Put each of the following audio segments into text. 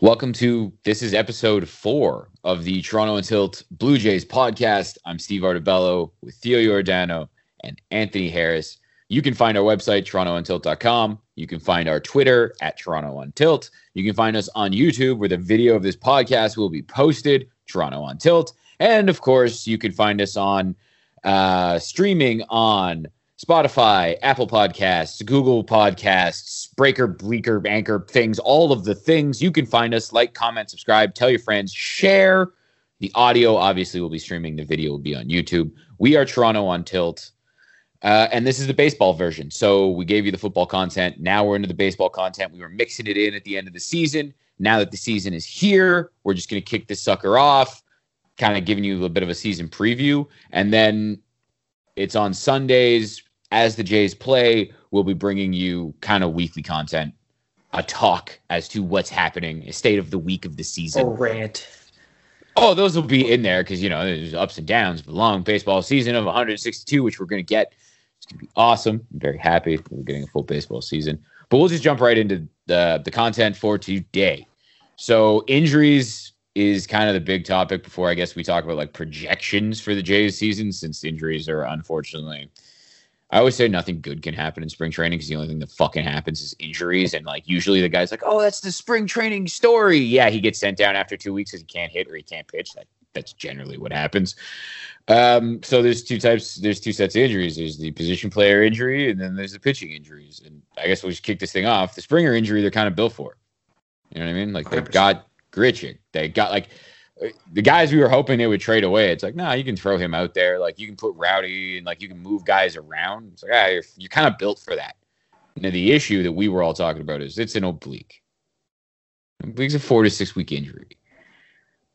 Welcome to this is episode four of the Toronto on Tilt Blue Jays podcast. I'm Steve Artabello with Theo Giordano and Anthony Harris. You can find our website, torontoontilt.com. You can find our Twitter at Toronto on Tilt. You can find us on YouTube where the video of this podcast will be posted, Toronto on Tilt. And of course, you can find us on uh, streaming on Spotify, Apple Podcasts, Google Podcasts, Breaker, Bleaker, Anchor, things, all of the things. You can find us, like, comment, subscribe, tell your friends, share. The audio obviously will be streaming, the video will be on YouTube. We are Toronto on Tilt. Uh, and this is the baseball version. So we gave you the football content. Now we're into the baseball content. We were mixing it in at the end of the season. Now that the season is here, we're just going to kick this sucker off, kind of giving you a bit of a season preview. And then it's on Sundays as the Jays play, we'll be bringing you kind of weekly content, a talk as to what's happening, a state of the week of the season. Oh, rant. Oh, those will be in there because you know there's ups and downs. The long baseball season of 162, which we're going to get, it's going to be awesome. I'm very happy we're getting a full baseball season. But we'll just jump right into the the content for today. So injuries is kind of the big topic before I guess we talk about like projections for the Jays season, since injuries are unfortunately I always say nothing good can happen in spring training because the only thing that fucking happens is injuries. And like usually the guy's like, oh, that's the spring training story. Yeah, he gets sent down after two weeks because he can't hit or he can't pitch. That that's generally what happens. Um, so there's two types. There's two sets of injuries. There's the position player injury, and then there's the pitching injuries. And I guess we'll just kick this thing off. The Springer injury, they're kind of built for. You know what I mean? Like they got Grichuk. They got like the guys we were hoping they would trade away, it's like, nah, you can throw him out there. Like you can put Rowdy and like you can move guys around. It's like, ah, you're, you're kind of built for that. Now the issue that we were all talking about is it's an oblique. Oblique's a four to six week injury.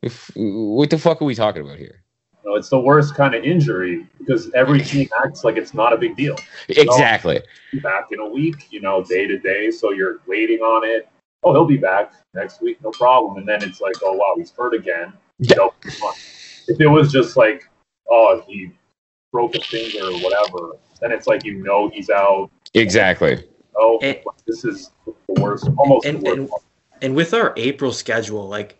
If what the fuck are we talking about here? No, it's the worst kind of injury because every team acts like it's not a big deal. Exactly. back in a week, you know, day to day. So you're waiting on it oh, he'll be back next week, no problem. And then it's like, oh wow, he's hurt again. Yeah. You know, if it was just like, oh, he broke a finger or whatever, then it's like you know he's out. Exactly. Oh, and, this is the worst, almost and, the worst. And, and with our April schedule, like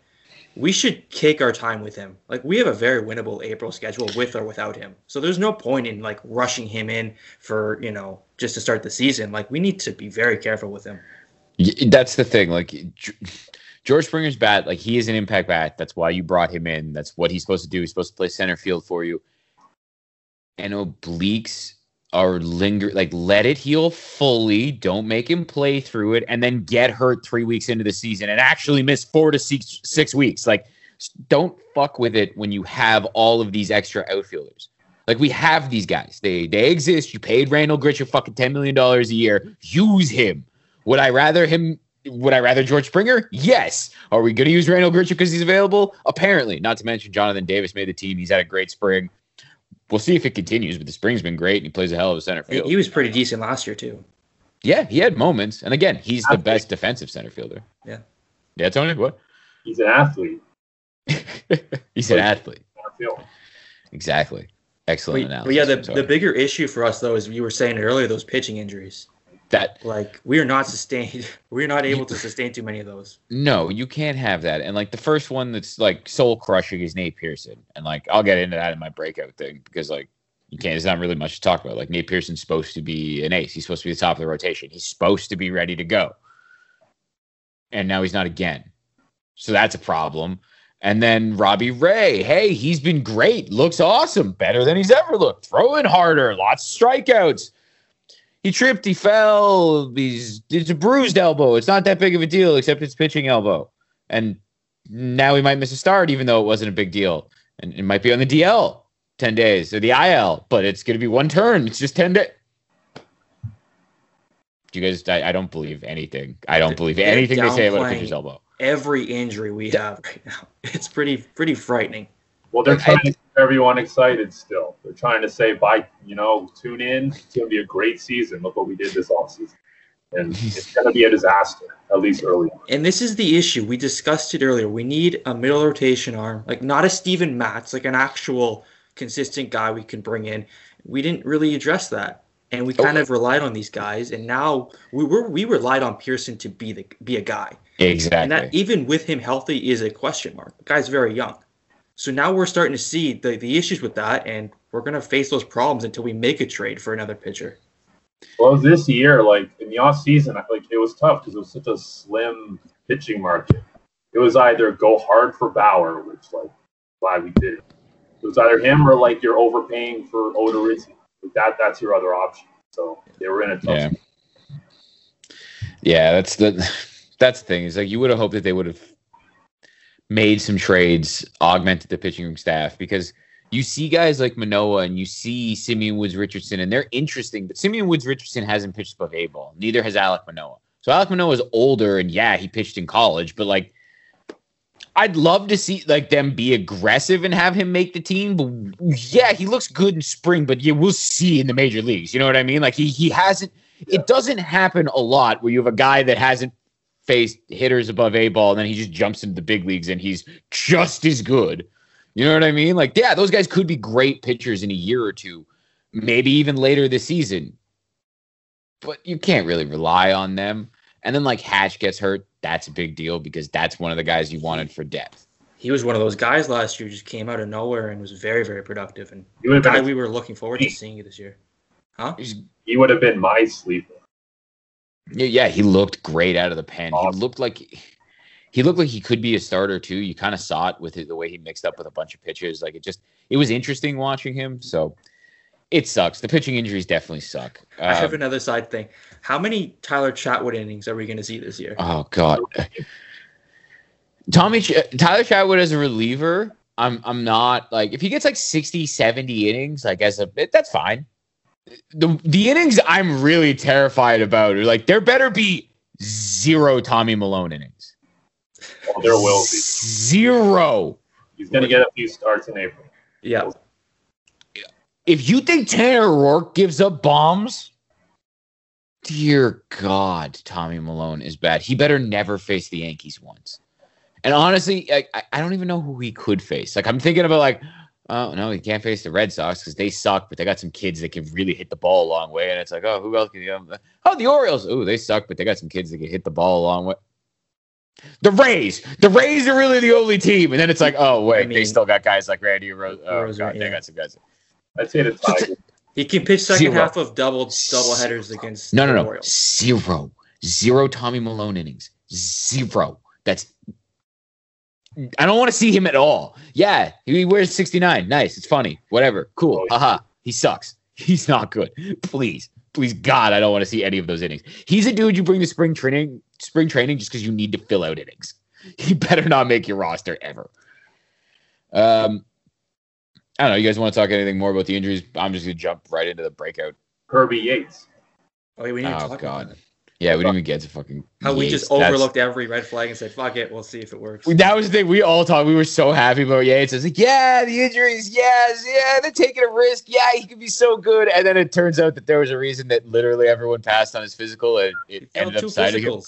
we should take our time with him. Like we have a very winnable April schedule with or without him. So there's no point in like rushing him in for, you know, just to start the season. Like we need to be very careful with him. That's the thing. Like George Springer's bat, like he is an impact bat. That's why you brought him in. That's what he's supposed to do. He's supposed to play center field for you. And obliques are linger like let it heal fully. Don't make him play through it and then get hurt three weeks into the season and actually miss four to six six weeks. Like don't fuck with it when you have all of these extra outfielders. Like we have these guys. They they exist. You paid Randal Grichuk fucking ten million dollars a year. Use him. Would I rather him? Would I rather George Springer? Yes. Are we going to use Randal Grichuk because he's available? Apparently. Not to mention Jonathan Davis made the team. He's had a great spring. We'll see if it continues, but the spring's been great and he plays a hell of a center field. He was pretty decent last year too. Yeah, he had moments. And again, he's the best defensive center fielder. Yeah. Yeah, Tony, what? He's an athlete. he's an athlete. Exactly. Excellent but, analysis. But yeah, the, the bigger issue for us though is you were saying earlier those pitching injuries that like we are not sustained we're not able to sustain too many of those. No you can't have that. And like the first one that's like soul crushing is nate pearson. And like i'll get into that in my breakout thing because like you can't there's not really much to talk about. Like nate pearson's supposed to be an ace. He's supposed to be the top of the rotation. He's supposed to be ready to go. And now he's not again. So that's a problem. And then Robbie Ray, hey, he's been great, looks awesome, better than he's ever looked, throwing harder, lots of strikeouts he tripped, he fell. He's it's a bruised elbow. It's not that big of a deal, except it's pitching elbow. And now he might miss a start, even though it wasn't a big deal. And it might be on the DL 10 days or the IL, but it's going to be one turn. It's just 10 days. You guys, I, I, don't believe anything. I don't believe anything they say about a pitcher's elbow. Every injury we have right now. It's pretty, pretty frightening. Well, they're trying to keep everyone excited still. They're trying to say, "Bye, you know, tune in. It's going to be a great season. Look what we did this offseason." And it's going to be a disaster, at least early on. And this is the issue. We discussed it earlier. We need a middle rotation arm, like not a Steven Matz, like an actual consistent guy we can bring in. We didn't really address that. and we kind of relied on these guys. And now we were we relied on Pearson to be the be a guy. Exactly. And that even with him healthy is a question mark. The guy's very young. So now we're starting to see the, the issues with that, and we're gonna face those problems until we make a trade for another pitcher. Well, this year, like in the off season, like it was tough because it was such a slim pitching market. It was either go hard for Bauer, which like glad we did. It was either him or like you're overpaying for Odorizzi. Like that that's your other option. So they were in a tough. Yeah. Yeah, that's the that's the thing. Is like you would have hoped that they would have made some trades, augmented the pitching staff because you see guys like Manoah and you see Simeon Woods Richardson, and they're interesting. But Simeon Woods Richardson hasn't pitched above A ball. Neither has Alek Manoah. So Alek Manoah is older, and yeah, he pitched in college, but like. I'd love to see like them be aggressive and have him make the team. But yeah, he looks good in spring, but yeah, we'll see in the major leagues. You know what I mean? Like he he hasn't. It doesn't happen a lot where you have a guy that hasn't faced hitters above A ball, and then he just jumps into the big leagues and he's just as good. You know what I mean? Like, yeah, those guys could be great pitchers in a year or two, maybe even later this season. But you can't really rely on them. And then like Hatch gets hurt, that's a big deal because that's one of the guys you wanted for depth. He was one of those guys last year, just came out of nowhere and was very, very productive, and He would the guy we were looking forward to seeing you this year. Huh? he would have been my sleeper. Yeah, yeah, he looked great out of the pen. Awesome. He looked like he looked like he could be a starter too. You kind of saw it with the way he mixed up with a bunch of pitches. Like it just it was interesting watching him. So it sucks. The pitching injuries definitely suck. I have Um, another side thing. How many Tyler Chatwood innings are we going to see this year? oh god. Tommy Ch- Tyler Chatwood as a reliever, I'm I'm not like if he gets like 60, 70 innings, like as a that's fine. The the innings I'm really terrified about are like there better be zero Tommy Milone innings. Well, there will be. Zero. He's going to get a few starts in April. Yeah. If you think Tanner Roark gives up bombs, dear God, Tommy Milone is bad. He better never face the Yankees once. And honestly, I, I- I don't even know who he could face. Like I'm thinking about like, oh no, he can't face the Red Sox because they suck, but they got some kids that can really hit the ball a long way. And it's like, oh, who else can you? Oh, the Orioles. Oh, they suck, but they got some kids that can hit the ball a long way. The Rays. The Rays are really the only team. And then it's like, oh wait, I they still got guys like Randy Rose. Oh Rose, god, they yeah. got some guys. I'd say the Tigers. He can pitch second Zero. half of double double headers against No, no, the no. Orioles. Zero. Zero Tommy Milone innings. Zero. That's. I don't want to see him at all. Yeah, he wears 69. Nice. It's funny. Whatever. Cool. Oh, yeah. Haha. He sucks. He's not good. Please. Please, God, I don't want to see any of those innings. He's a dude you bring to spring training, spring training just because you need to fill out innings. He better not make your roster ever. Um, I don't know. You guys want to talk anything more about the injuries? I'm just gonna jump right into the breakout. Kirby Yates. Oh, yeah, we need to Oh talk God. about that. Yeah, we didn't even get to fucking. How we Yates. just That's- overlooked every red flag and said, "Fuck it, we'll see if it works." That was the thing. We all talked. We were so happy about Yates. It's like, yeah, the injuries. Yes, yeah, they're taking a risk. Yeah, he could be so good. And then it turns out that there was a reason that literally everyone passed on his physical, and it ended up citing him.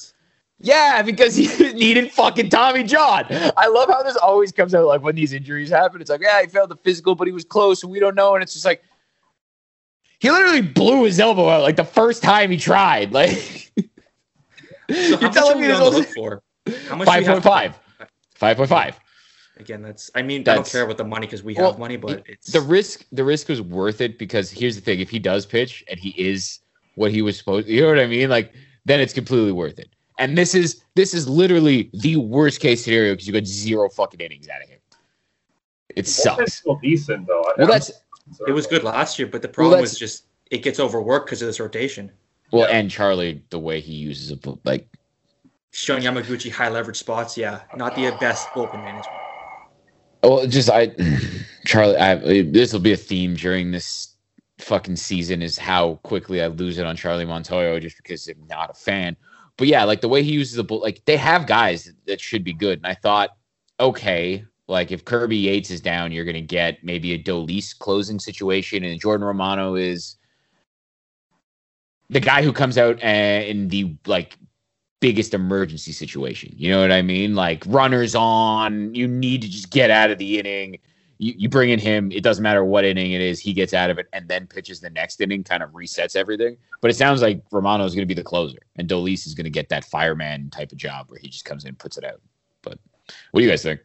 Yeah, because he needed fucking Tommy John. I love how this always comes out like when these injuries happen. It's like, yeah, he failed the physical, but he was close, and we don't know. And it's just like he literally blew his elbow out like the first time he tried. Like So you're how much are telling me we this on the for? How much? do five we have point to- five. Five point five. Again, that's. I mean, I don't care about the money because we Well, have money, but it's the risk the risk was worth it because here's the thing if he does pitch and he is what he was supposed you know what i mean like then it's completely worth it and this is this is literally the worst case scenario because you got zero fucking innings out of him it That's sucks still decent though. well that's it was good last year, but the problem that's- was just it gets overworked because of this rotation. Well Yeah. and charlie the way he uses a like Shun Yamaguchi high leverage spots, yeah, not the best bullpen management. well just i charlie i this will be a theme during this fucking season is how quickly i lose it on charlie montoyo just because i'm not a fan but yeah, like the way he uses the bull, like they have guys that should be good. And I thought, okay, like if Kirby Yates is down, you're gonna get maybe a Dolis closing situation, and Jordan Romano is the guy who comes out uh, in the like biggest emergency situation. You know what I mean? Like runners on, you need to just get out of the inning. you, you bring in him, it doesn't matter what inning it is, he gets out of it and then pitches the next inning, kind of resets everything. But it sounds like Romano is going to be the closer, and Dolis is going to get that fireman type of job where he just comes in and puts it out. But what do you guys think?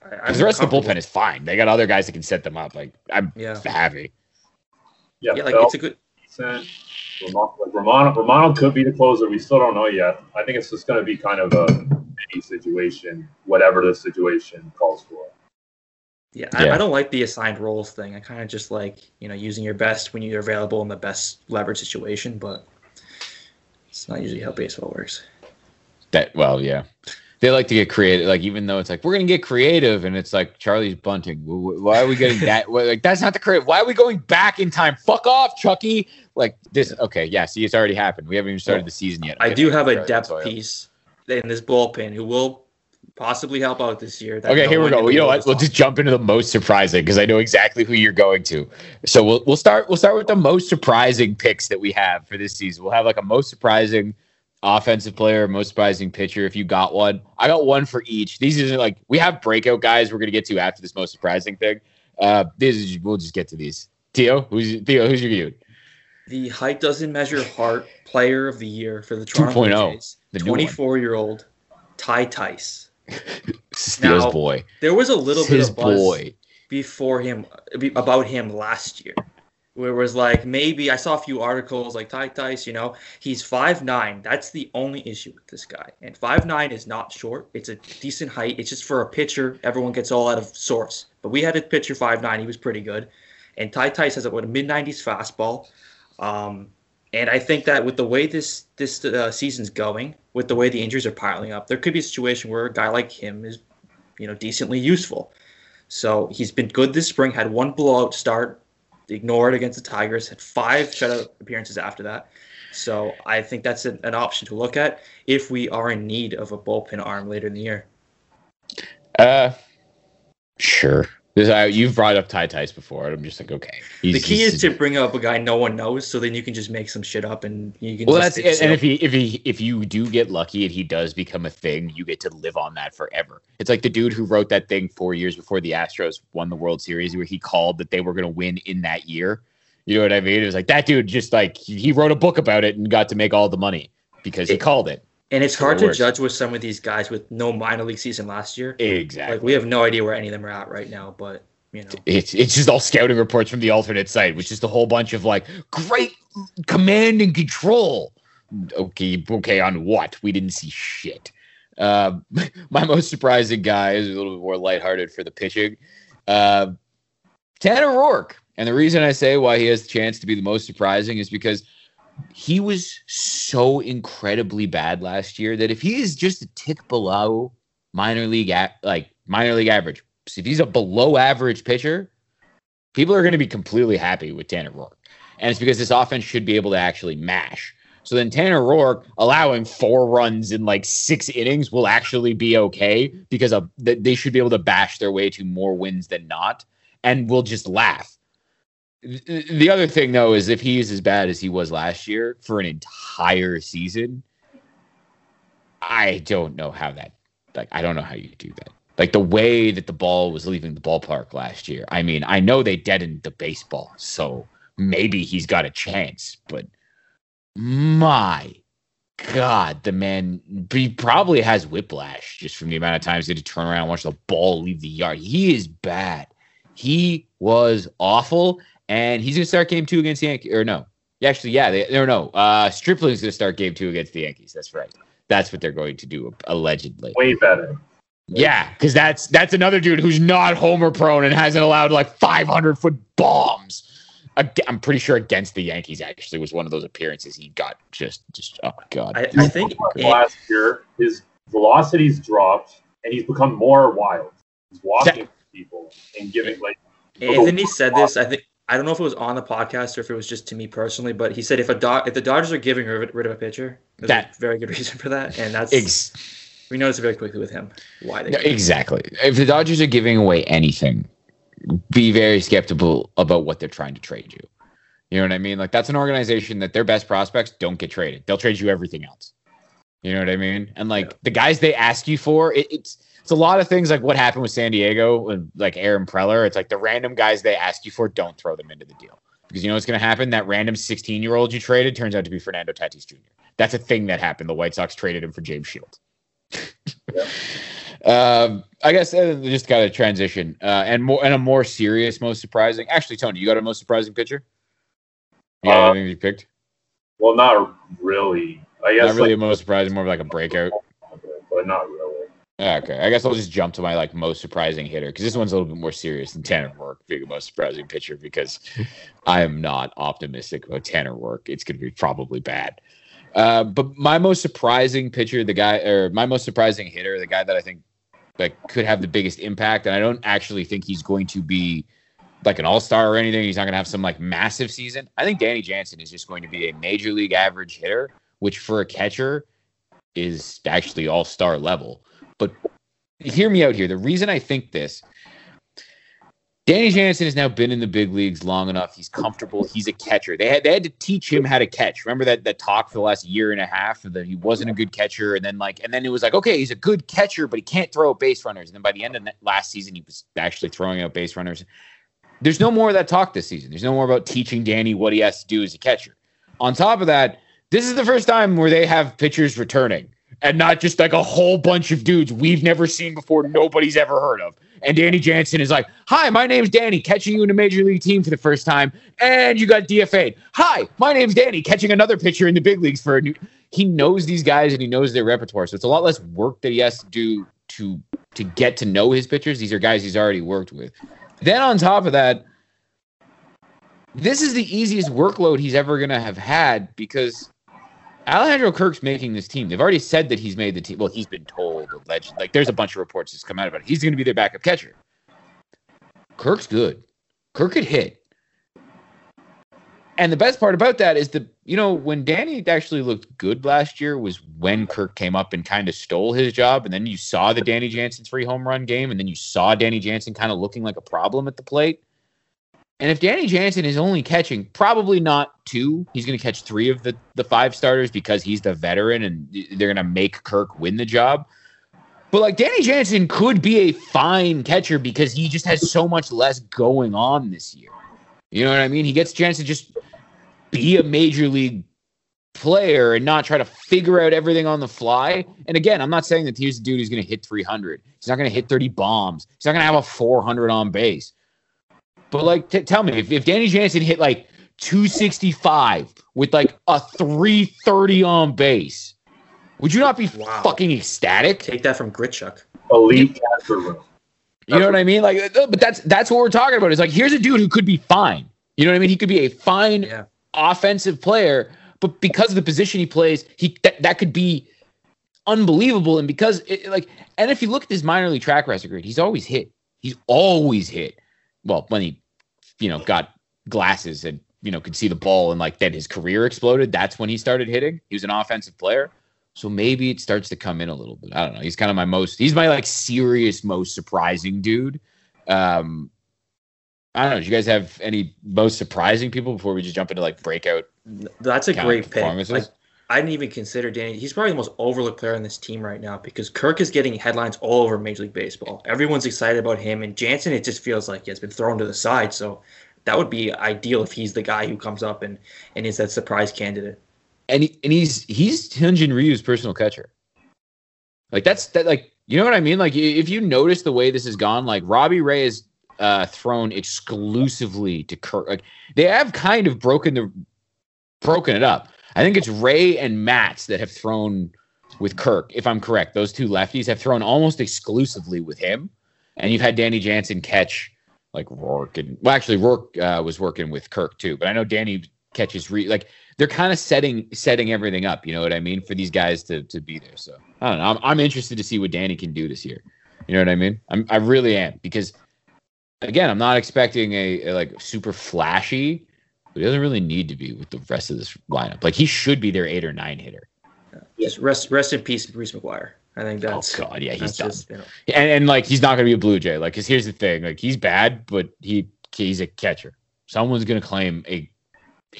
Because the rest of the bullpen is fine. They got other guys that can set them up. Like I'm Yeah. happy. Yeah, Yeah, like Bell, it's a good. Decent. Romano, Romano, Romano could be the closer. We still don't know yet. I think it's just going to be kind of a mini situation, whatever the situation calls for. Yeah, I, Yeah. I don't like the assigned roles thing. I kind of just like you know using your best when you're available in the best leverage situation, but it's not usually how baseball works. That well, yeah. They like to get creative. Like even though it's like we're gonna get creative, and it's like Charlie's bunting. Wh- wh- Why are we getting that? Like that's not the creative. Why are we going back in time? Fuck off, Chucky. Like this. Okay, yeah. See, it's already happened. We haven't even started the season yet. I do have a depth that's why I- piece in this bullpen who will possibly help out this year. that Okay, no here we go. You know what? We'll just jump into the most surprising because I know exactly who you're going to. So we'll we'll start we'll start with the most surprising picks that we have for this season. We'll have like a most surprising offensive player, most surprising pitcher if you got one. I got one for each. These are like we have breakout guys we're gonna get to after this most surprising thing. Uh these is, we'll just get to these. Theo, who's Theo, who's your dude? The height doesn't measure heart player of the year for the Toronto 2.0, Blue Jays. the 24 year old Ty Tice. This is Theo's Now, boy. There was a little It's bit of buzz boy. before him about him last year. Where it was like maybe I saw a few articles like Ty Tice, you know, he's five nine. That's the only issue with this guy. And five nine is not short. It's a decent height. It's just for a pitcher, everyone gets all out of sorts. But we had a pitcher five nine. He was pretty good. And Ty Tice has a, what, a mid nineties fastball. Um, and I think that with the way this this uh, season's going, with the way the injuries are piling up, there could be a situation where a guy like him is, you know, decently useful. So he's been good this spring. Had one blowout start, ignored against the Tigers. Had five shutout appearances after that. So I think that's an, an option to look at if we are in need of a bullpen arm later in the year. Uh sure. This, I, you've brought up Ty Tice before, and I'm just like, okay. The key is to bring up a guy no one knows, so then you can just make some shit up and you can. Well, just, that's and if he if he if you do get lucky and he does become a thing, you get to live on that forever. It's like the dude who wrote that thing four years before the Astros won the World Series, where he called that they were going to win in that year. You know what I mean? It was like that dude just like he he wrote a book about it and got to make all the money because he It- called it. And it's hard to judge with some of these guys with no minor league season last year. Exactly. Like we have no idea where any of them are at right now, but you know. it's it's just all scouting reports from the alternate site, which is a whole bunch of like great command and control. Okay, okay, on what? We didn't see shit. Uh, my most surprising guy is a little bit more lighthearted for the pitching. Uh, Tanner Roark. And the reason I say why he has the chance to be the most surprising is because he was so incredibly bad last year that if he is just a tick below minor league at like minor league average, if he's a below average pitcher, people are going to be completely happy with Tanner Roark. And it's because this offense should be able to actually mash. So then Tanner Roark allowing four runs in like six innings will actually be okay because of, th- they should be able to bash their way to more wins than not, and we'll just laugh. Th- The other thing though is if he is as bad as he was last year for an entire season, I don't know how that like I don't know how you do that. Like the way that the ball was leaving the ballpark last year. I mean, I know they deadened the baseball, so maybe he's got a chance, but my God, the man he probably has whiplash just from the amount of times he had to turn around and watch the ball leave the yard. He is bad. He was awful, and he's gonna start game two against the Yankees. Or no, actually, yeah, they no no. Uh Stripling's gonna start game two against the Yankees. That's right. That's what they're going to do, allegedly. Way better. Yeah, because that's that's another dude who's not homer prone and hasn't allowed like 500 foot bombs. I'm pretty sure against the Yankees actually was one of those appearances he got just just oh god. I, I think last year his velocity's dropped and he's become more wild. He's walking people and giving like Anthony said this. I think I don't know if it was on the podcast or if it was just to me personally, but he said if a Do- if the Dodgers are giving rid, rid of a pitcher, there's That- a very good reason for that, and that's Ex- we noticed it very quickly with him why they. no, exactly. If the Dodgers are giving away anything, be very skeptical about what they're trying to trade you. You know what I mean? Like that's an organization that their best prospects don't get traded. They'll trade you everything else. You know what I mean? And like Yeah. the guys they ask you for, it, it's it's a lot of things like what happened with San Diego and like Aaron Preller. It's like the random guys they ask you for, don't throw them into the deal because you know what's going to happen. That random 16 year old you traded turns out to be Fernando Tatis Jr. That's a thing that happened. The White Sox traded him for James Shields. yeah. um, I guess uh, just got to transition uh, and more and a more serious, most surprising. Actually, Tony, you got a most surprising pitcher? Yeah, uh, you picked. Well, not really. I guess not really like, most surprising, more of like a breakout. But not really. Okay, I guess I'll just jump to my like most surprising hitter because this one's a little bit more serious than Tanner Roark being the most surprising pitcher because I am not optimistic about Tanner Roark. It's going to be probably bad. Uh, but my most surprising pitcher, the guy, or my most surprising hitter, the guy that I think like could have the biggest impact, and I don't actually think he's going to be like an all star or anything. He's not going to have some like massive season. I think Danny Jansen is just going to be a major league average hitter, which for a catcher is actually all star level. But hear me out here. The reason I think this Danny Jansen has now been in the big leagues long enough. He's comfortable. He's a catcher. They had they had to teach him how to catch. Remember that that talk for the last year and a half that he wasn't a good catcher, and then like and then it was like okay, he's a good catcher, but he can't throw out base runners. And then by the end of last season, he was actually throwing out base runners. There's no more of that talk this season. There's no more about teaching Danny what he has to do as a catcher. On top of that, this is the first time where they have pitchers returning and not just like a whole bunch of dudes we've never seen before, nobody's ever heard of. And Danny Jansen is like, Hi, my name's Danny, catching you in a major league team for the first time. And you got DFA'd. Hi, my name's Danny, catching another pitcher in the big leagues for a new. He knows these guys and he knows their repertoire. So it's a lot less work that he has to do to to get to know his pitchers. These are guys he's already worked with. Then on top of that, this is the easiest workload he's ever to have had because Alejandro Kirk's making this team. They've already said that he's made the team. Well, he's been told, alleged. Like, there's a bunch of reports that's come out about it. He's going to be their backup catcher. Kirk's good. Kirk could hit. And the best part about that is that, you know, when Danny actually looked good last year was when Kirk came up and kind of stole his job. And then you saw the Danny Jansen three home run game. And then you saw Danny Jansen kind of looking like a problem at the plate. And if Danny Jansen is only catching probably not two, he's going to catch three of the, the five starters because he's the veteran and they're going to make Kirk win the job. But like Danny Jansen could be a fine catcher because he just has so much less going on this year. You know what I mean? He gets a chance to just be a major league player and not try to figure out everything on the fly. And again, I'm not saying that he's the dude who's going to hit 300. He's not going to hit 30 bombs. He's not going to have a 400 on base. But like, t- tell me if, if Danny Jansen hit like 265 with like a 330 on base, would you not be wow. fucking ecstatic? Take that from Grichuk. Elite catcher room. You know what I mean? Like, but that's that's what we're talking about. It's like here's a dude who could be fine. You know what I mean? He could be a fine yeah. offensive player, but because of the position he plays, he that, that could be unbelievable. And because it, like, and if you look at his minor league track record, he's always hit. He's always hit. Well, when he you know, got glasses and, you know, could see the ball and like then his career exploded. That's when he started hitting. He was an offensive player. So maybe it starts to come in a little bit. I don't know. He's kind of my most, he's my like serious, most surprising dude. Um, I don't know. Do you guys have any most surprising people before we just jump into like breakout? That's a great pick. Like, I didn't even consider Danny. He's probably the most overlooked player on this team right now because Kirk is getting headlines all over Major League Baseball. Everyone's excited about him, and Jansen, it just feels like he has been thrown to the side. So that would be ideal if he's the guy who comes up and and is that surprise candidate. And he, and he's he's Hyunjin Ryu's personal catcher. Like that's that like you know what I mean? Like if you notice the way this has gone, like Robbie Ray is uh, thrown exclusively to Kirk. Like they have kind of broken the broken it up. I think it's Ray and Matz that have thrown with Kirk, if I'm correct. Those two lefties have thrown almost exclusively with him. And you've had Danny Jansen catch like Roark and well, actually Roark uh, was working with Kirk too, but I know Danny catches re like they're kind of setting setting everything up. You know what I mean for these guys to to be there. So I don't know. I'm, I'm interested to see what Danny can do this year. You know what I mean? I'm, I really am because again, I'm not expecting a, a like super flashy he doesn't really need to be with the rest of this lineup. Like he should be their eight or nine hitter. Yes, rest rest in peace, Reese McGuire. I think oh, that's. Oh God, yeah, he's done. Just, you know. and, and like he's not going to be a Blue Jay. Like, because here's the thing: like he's bad, but he he's a catcher. Someone's going to claim a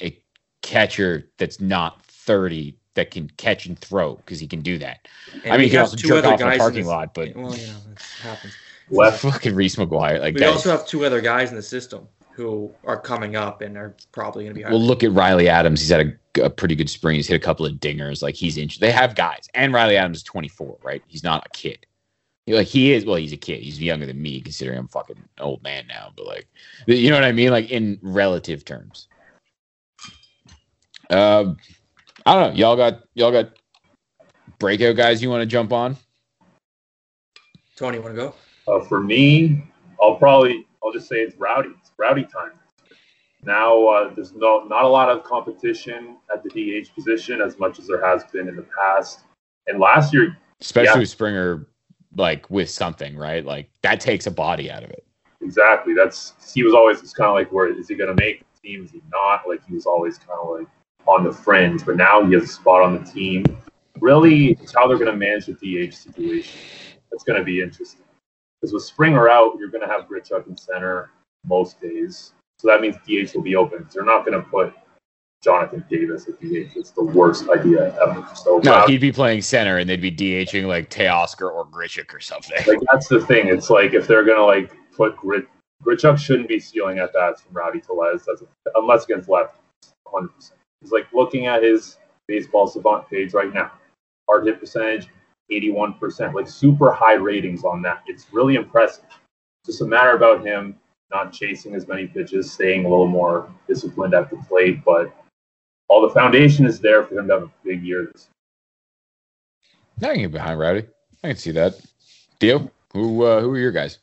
a catcher that's not 30 that can catch and throw because he can do that. And I mean, he can also two jerk other off in the guys in parking this- lot, but Well, you know, it happens. Left fucking Reese McGuire, like We also have two other guys in the system who are coming up and are probably going to be. Well, look at Riley Adams. He's had a, a pretty good spring. He's hit a couple of dingers. Like he's in. They have guys, and Riley Adams is 24, right? He's not a kid. Like he is. Well, he's a kid. He's younger than me, considering I'm fucking old man now. But like, you know what I mean? Like in relative terms. Um, I don't know. Y'all got y'all got breakout guys you want to jump on? Tony, want to go? Uh, for me, I'll probably I'll just say it's rowdy. It's rowdy time. Now uh, there's no not a lot of competition at the DH position as much as there has been in the past. And last year, Especially Yeah. with Springer, like with something, right? Like that takes a body out of it. exactly. That's he was always just kind of like, where is he going to make the team? Is he not? Like he was always kind of like on the fringe, but now he has a spot on the team. Really, it's how they're going to manage the DH situation. That's going to be interesting. Because with Springer out, you're going to have Grichuk in center most days. So that means DH will be open. They're not going to put Jonathan Davis at DH. It's the worst idea ever. So No, he'd be playing center, and they'd be DHing like Teoscar or Grichuk or something. like that's the thing. It's like if they're gonna like put Grit Grichuk shouldn't be stealing at bats from Rowdy Tellez. That's unless against left, 100. percent He's like looking at his baseball savant page right now. Hard hit percentage, 81 percent, like super high ratings on that. It's really impressive. Just a matter about him not chasing as many pitches, staying a little more disciplined at the plate, but all the foundation is there for him to have a big year this I can get behind Rowdy. I can see that. Theo, who uh, who are your guys?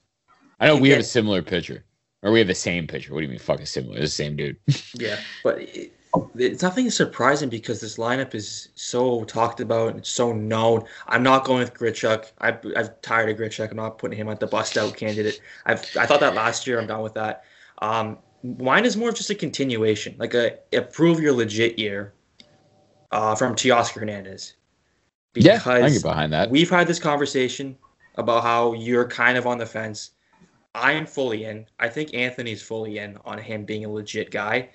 I know we have a similar pitcher, or we have the same pitcher. What do you mean, fucking similar? It's the same dude. Yeah, but it, it's nothing surprising because this lineup is so talked about and it's so known. I'm not going with Grichuk. I, I'm tired of Grichuk. I'm not putting him at the bust out candidate. I've I thought that last year. I'm done with that. Um, mine is more of just a continuation, like a, a prove your legit year uh, from Teoscar Hernandez. yeah, I get behind that. We've had this conversation about how you're kind of on the fence. I'm fully in. I think Anthony's fully in on him being a legit guy.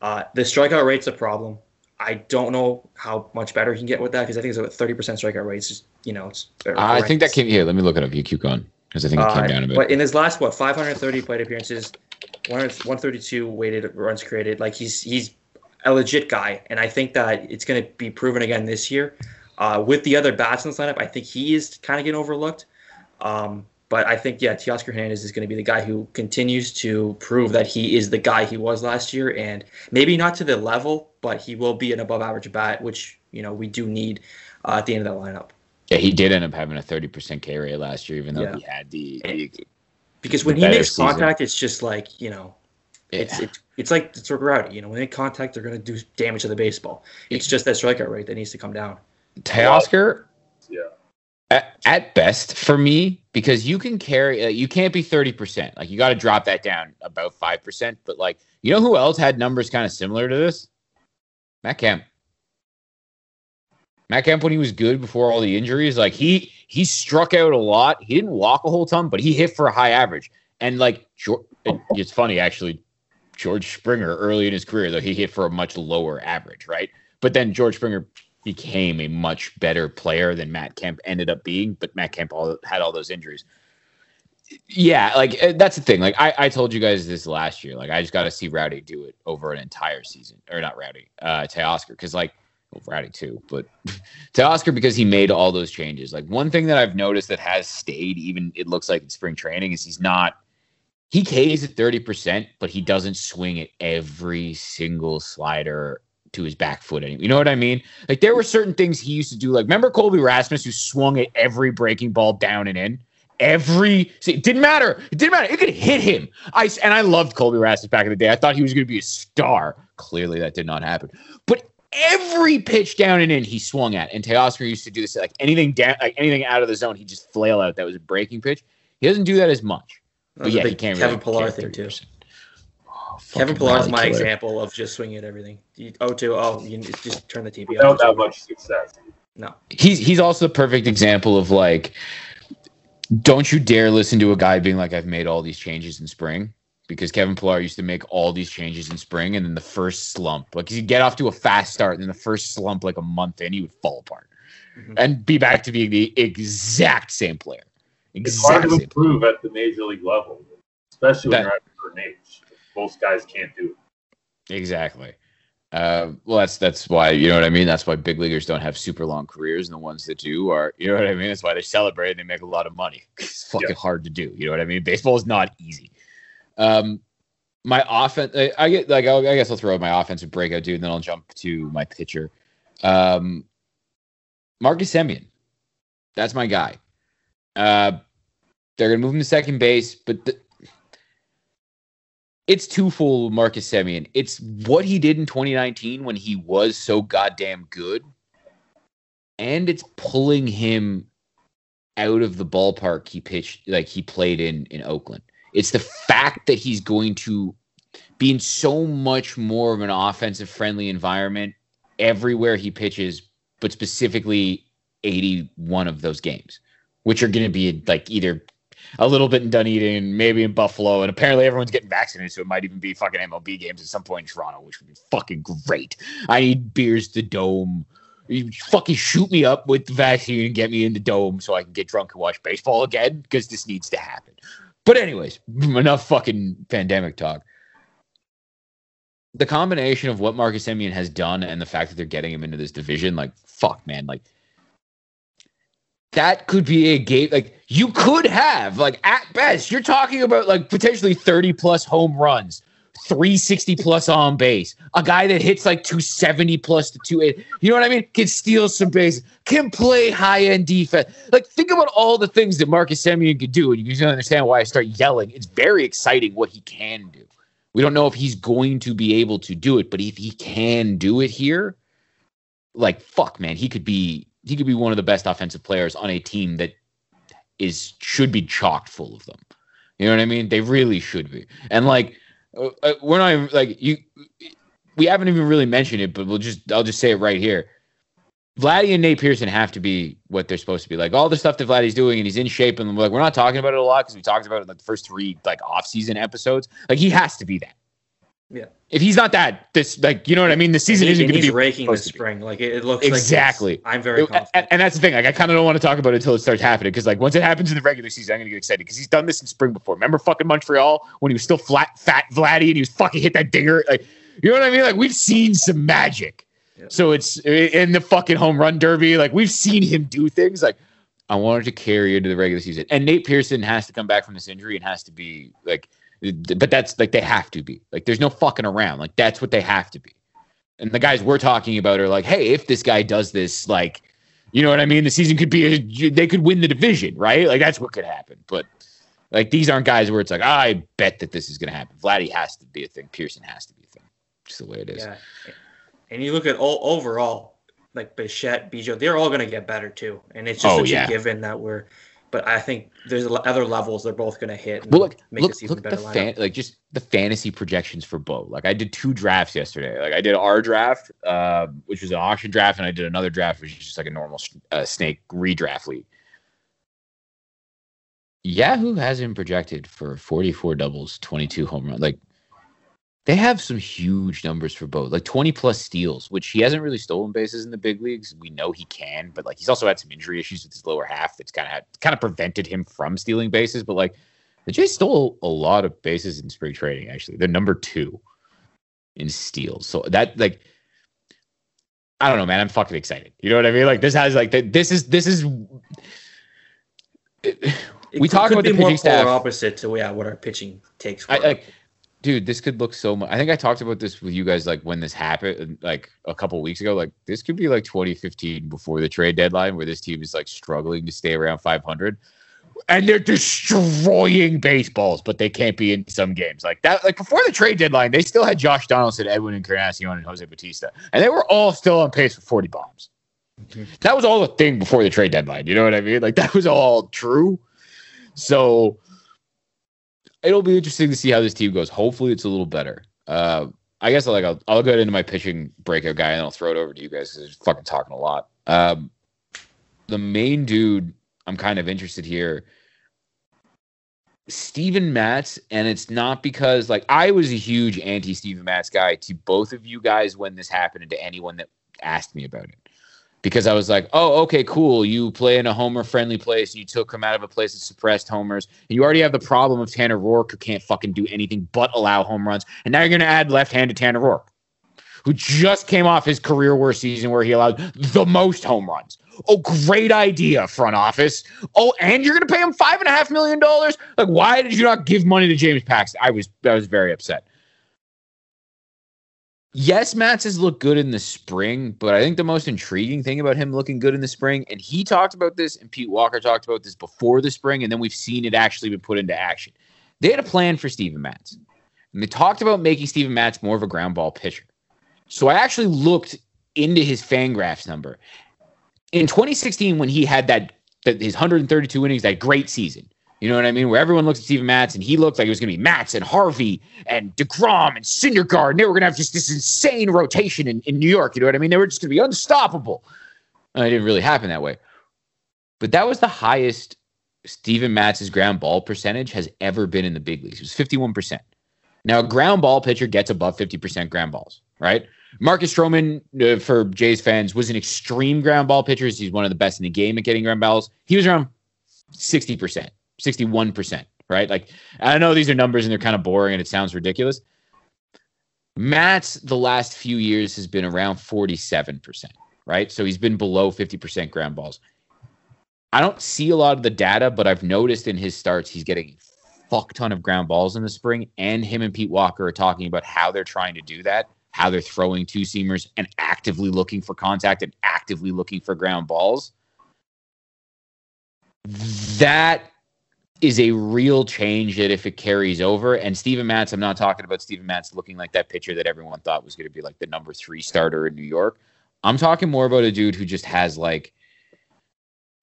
Uh, the strikeout rate's a problem. I don't know how much better he can get with that because I think it's about 30% strikeout rates. Just, you know, it's. I think that came here. Let me look it up. You keep going because I think it came Uh, down a bit. But in his last what 530 plate appearances, 100 132 weighted runs created. Like he's he's a legit guy, and I think that it's going to be proven again this year. Uh, with the other bats in this lineup, I think he is kind of getting overlooked. Um, but I think yeah, Teoscar Hernandez is going to be the guy who continues to prove that he is the guy he was last year, and maybe not to the level, but he will be an above average bat, which you know we do need uh, at the end of that lineup. yeah, he did end up having a 30% K rate last year, even though Yeah. he had the. the Because when The he makes season. contact, it's just like you know It's yeah. it's it's like it's rowdy. You know, when they contact, they're going to do damage to the baseball. It's just that strikeout rate that needs to come down. Teoscar. At, at best for me because you can carry uh, you can't be 30% like you got to drop that down about 5% but like you know who else had numbers kind of similar to this? Matt kemp. Matt kemp when he was good before all the injuries like he he struck out a lot. He didn't walk a whole ton but he hit for a high average. And like it's funny actually george springer early in his career though he hit for a much lower average right? But then george springer became a much better player than Matt Kemp ended up being, but Matt Kemp all, had all those injuries. Yeah, like uh, that's the thing. Like I, I told you guys this last year. Like I just got to see Rowdy do it over an entire season, or not Rowdy, uh, Teoscar, because like well, Rowdy too, but Teoscar because he made all those changes. Like one thing that I've noticed that has stayed, even it looks like in spring training, is he's not. He Ks at thirty percent, but he doesn't swing at every single slider to his back foot anymore. You know what I mean? Like there were certain things he used to do. Like remember Colby Rasmus who swung at every breaking ball down and in. Every see, it didn't matter. It didn't matter. It could hit him. I and I loved Colby Rasmus back in the day. I thought he was going to be a star. Clearly, that did not happen. But every pitch down and in, he swung at. And Teoscar used to do this. Like anything down, like anything out of the zone, he just flail out. That was a breaking pitch. He doesn't do that as much. But yeah, he can't Kevin really Pillar thing too. 30%. Oh, Kevin fucking Pillar is my killer. example of just swinging at everything. You, oh, to oh, you just turn the TV Without off. that much success. No, he's he's also the perfect example of like don't you dare listen to a guy being like i've made all these changes in spring because Kevin Pillar used to make all these changes in spring, and then the first slump, like he'd get off to a fast start, and then the first slump, like a month in, he would fall apart Mhm. and be back to being the exact same player. It's hard to same. improve at the major league level, especially when you're at a certain age. Most guys can't do it. Exactly. Uh, well, that's that's why you know what I mean. That's why big leaguers don't have super long careers, and the ones that do are, you know what I mean. That's why they celebrate and they make a lot of money. It's fucking Yeah. hard to do. You know what I mean? Baseball is not easy. Um, my offense, I, I get like I'll, guess I'll throw out my offensive breakout dude, and then I'll jump to my pitcher. Um, Marcus Semien, that's my guy. Uh, they're gonna move him to second base, but the, it's twofold with Marcus Semien. It's what he did in 2019 when he was so goddamn good, and it's pulling him out of the ballpark he pitched, like he played in in Oakland. It's the fact that he's going to be in so much more of an offensive friendly environment everywhere he pitches, but specifically 81 of those games, which are going to be like either a little bit in Dunedin, maybe in Buffalo, and apparently everyone's getting vaccinated, so it might even be fucking MLB games at some point in Toronto, which would be fucking great. I need beers to dome. You fucking shoot me up with the vaccine and get me in the dome so I can get drunk and watch baseball again because this needs to happen. But anyways, enough fucking pandemic talk. The combination of what Marcus Semien has done and the fact that they're getting him into this division, like fuck, man, like that could be a game like you could have like at best you're talking about like potentially 30 plus home runs 360 plus on base a guy that hits like 270 plus to 280 you know what i mean? Can steal some bases can play high end defense. Like think about all the things that marcus Semien could do and you can understand why i start yelling. It's very exciting what he can do. We don't know if he's going to be able to do it but if he can do it here like fuck man he could be he could be one of the best offensive players on a team that is should be chocked full of them. You know what I mean? They really should be. And like uh, uh, we're not even like you we haven't even really mentioned it, but we'll just I'll just say it right here. Vladdy and Nate Pearson have to be what they're supposed to be. Like all the stuff that Vladdy's doing and he's in shape and like we're not talking about it a lot because we talked about it in like the first three like off-season episodes. Like he has to be that. Yeah. If he's not that, this like you know what I mean. The season he- isn't going to be raking this to spring. Like it, it looks Exactly. Like I'm very and, confident. and that's the thing. Like, I kind of don't want to talk about it until it starts happening because, like, once it happens in the regular season, I'm gonna get excited because he's done this in spring before. Remember, fucking Montreal when he was still flat, fat Vladdy, and he was fucking hit that dinger. Like, you know what I mean? Like, we've seen some magic. Yeah. So it's in the fucking home run derby. Like, we've seen him do things. Like, I wanted to carry into the regular season, and Nate Pearson has to come back from this injury and has to be like, but that's like they have to be. Like, there's no fucking around. Like, that's what they have to be. And the guys we're talking about are like, hey, if this guy does this, like, you know what I mean? The season could be, a, they could win the division, right? Like, that's what could happen. But like, these aren't guys where it's like, I bet that this is going to happen. Vladdy has to be a thing. Pearson has to be a thing. Just the way it is. Yeah. And you look at all overall, like Bichette, Biggio, they're all going to get better too. And it's just Oh, yeah. a given that we're. But I think there's other levels they're both going to hit. And Well, look, make look, this even look the fan, like just the fantasy projections for Bo. Like I did two drafts yesterday. Like I did our draft, uh, which was an auction draft, and I did another draft, which is just like a normal uh, snake redraft league. Yahoo has him projected for 44 doubles, 22 home runs. Like they have some huge numbers for both, like 20 plus steals, which he hasn't really stolen bases in the big leagues. We know he can, but like he's also had some injury issues with his lower half that's kind of kind of prevented him from stealing bases. But like the Jays stole a lot of bases in spring training. Actually, they're number two in steals. So that like. I don't know, man. I'm fucking excited. You know what I mean? Like this has like this is this is It we could- talk could about the more pitching staff. opposite to yeah what our pitching takes. I like, dude, this could look so much. I think I talked about this with you guys like when this happened, like a couple weeks ago. Like this could be like 2015 before the trade deadline, where this team is like struggling to stay around 500, and they're destroying baseballs, but they can't be in some games like that. Like before the trade deadline, they still had Josh Donaldson, Edwin Encarnacion, and Jose Bautista, and they were all still on pace for 40 bombs. That was all a thing before the trade deadline. You know what I mean? Like that was all true. So it'll be interesting to see how this team goes. Hopefully, it's a little better. Uh, I guess I'll, like I'll, I'll go into my pitching breakout guy and I'll throw it over to you guys because I'm fucking talking a lot. Um, the main dude I'm kind of interested here. Steven Matz, and it's not because like I was a huge anti Steven Matz guy to both of you guys when this happened and to anyone that asked me about it. Because I was like, oh, okay, cool. You play in a homer friendly place. You took him out of a place that suppressed homers. And you already have the problem of Tanner Roark, who can't fucking do anything but allow home runs. And now you're going to add left handed Tanner Roark, who just came off his career worst season where he allowed the most home runs. Oh, great idea, front office. Oh, and you're going to pay him five and a half million dollars. Like, why did you not give money to James Paxton? I was, I was very upset. Yes, Matz has looked good in the spring, but I think the most intriguing thing about him looking good in the spring, and he talked about this, and Pete Walker talked about this before the spring, and then we've seen it actually been put into action. They had a plan for Steven Matz, and they talked about making Steven Matz more of a ground ball pitcher. So I actually looked into his Fangraphs number, in 2016 when he had that, that his 132 innings, that great season. You know what I mean? Where everyone looks at Steven Matz and he looked like it was going to be Matz and Harvey and DeGrom and Syndergaard. And they were going to have just this insane rotation in, in New York. You know what I mean? They were just going to be unstoppable. Uh, it didn't really happen that way. But that was the highest Steven Matz's ground ball percentage has ever been in the big leagues. It was 51%. Now, a ground ball pitcher gets above 50% ground balls, right? Marcus Stroman, uh, for Jays fans, was an extreme ground ball pitcher. He's one of the best in the game at getting ground balls. He was around 60%, 61%, right? Like, I know these are numbers and they're kind of boring and it sounds ridiculous. Matz the last few years, has been around 47%, right? So he's been below 50% ground balls. I don't see a lot of the data, but I've noticed in his starts, he's getting a fuck ton of ground balls in the spring. And him and Pete Walker are talking about how they're trying to do that how they're throwing two seamers and actively looking for contact and actively looking for ground balls. That is a real change that if it carries over, and Steven Matz, I'm not talking about Steven Matz looking like that pitcher that everyone thought was going to be like the number three starter in New York. I'm talking more about a dude who just has like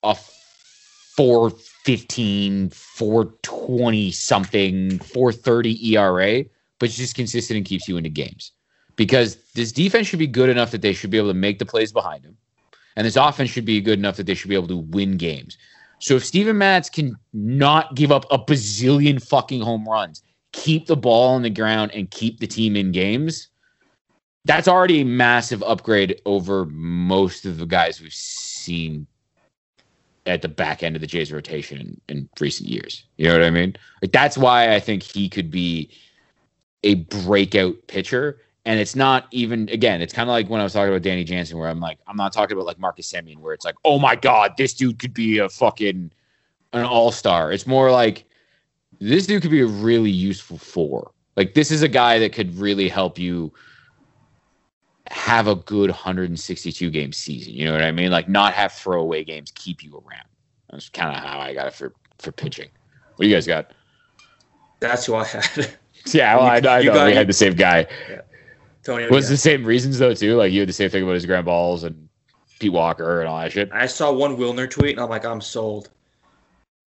a 415, 420 something, 430 ERA, but just consistent and keeps you into games because this defense should be good enough that they should be able to make the plays behind him. And this offense should be good enough that they should be able to win games. So if Steven Matz can not give up a bazillion fucking home runs, keep the ball on the ground and keep the team in games, that's already a massive upgrade over most of the guys we've seen at the back end of the Jays rotation in, in recent years. You know what I mean? Like that's why I think he could be a breakout pitcher and it's not even again, it's kind of like when I was talking about Danny Jansen, where I'm like, I'm not talking about like Marcus Semien, where it's like, oh my god, this dude could be a fucking an all star. It's more like this dude could be a really useful four. Like this is a guy that could really help you have a good 162 game season. You know what I mean? Like not have throwaway games keep you around. That's kind of how I got it for for pitching. What do you guys got? That's who I had. yeah, well, I, I know got, we had the same guy. Yeah. Tony was the same reasons though too. Like you had the same thing about his ground balls and Pete Walker and all that shit. I saw one Wilner tweet and I'm like, I'm sold.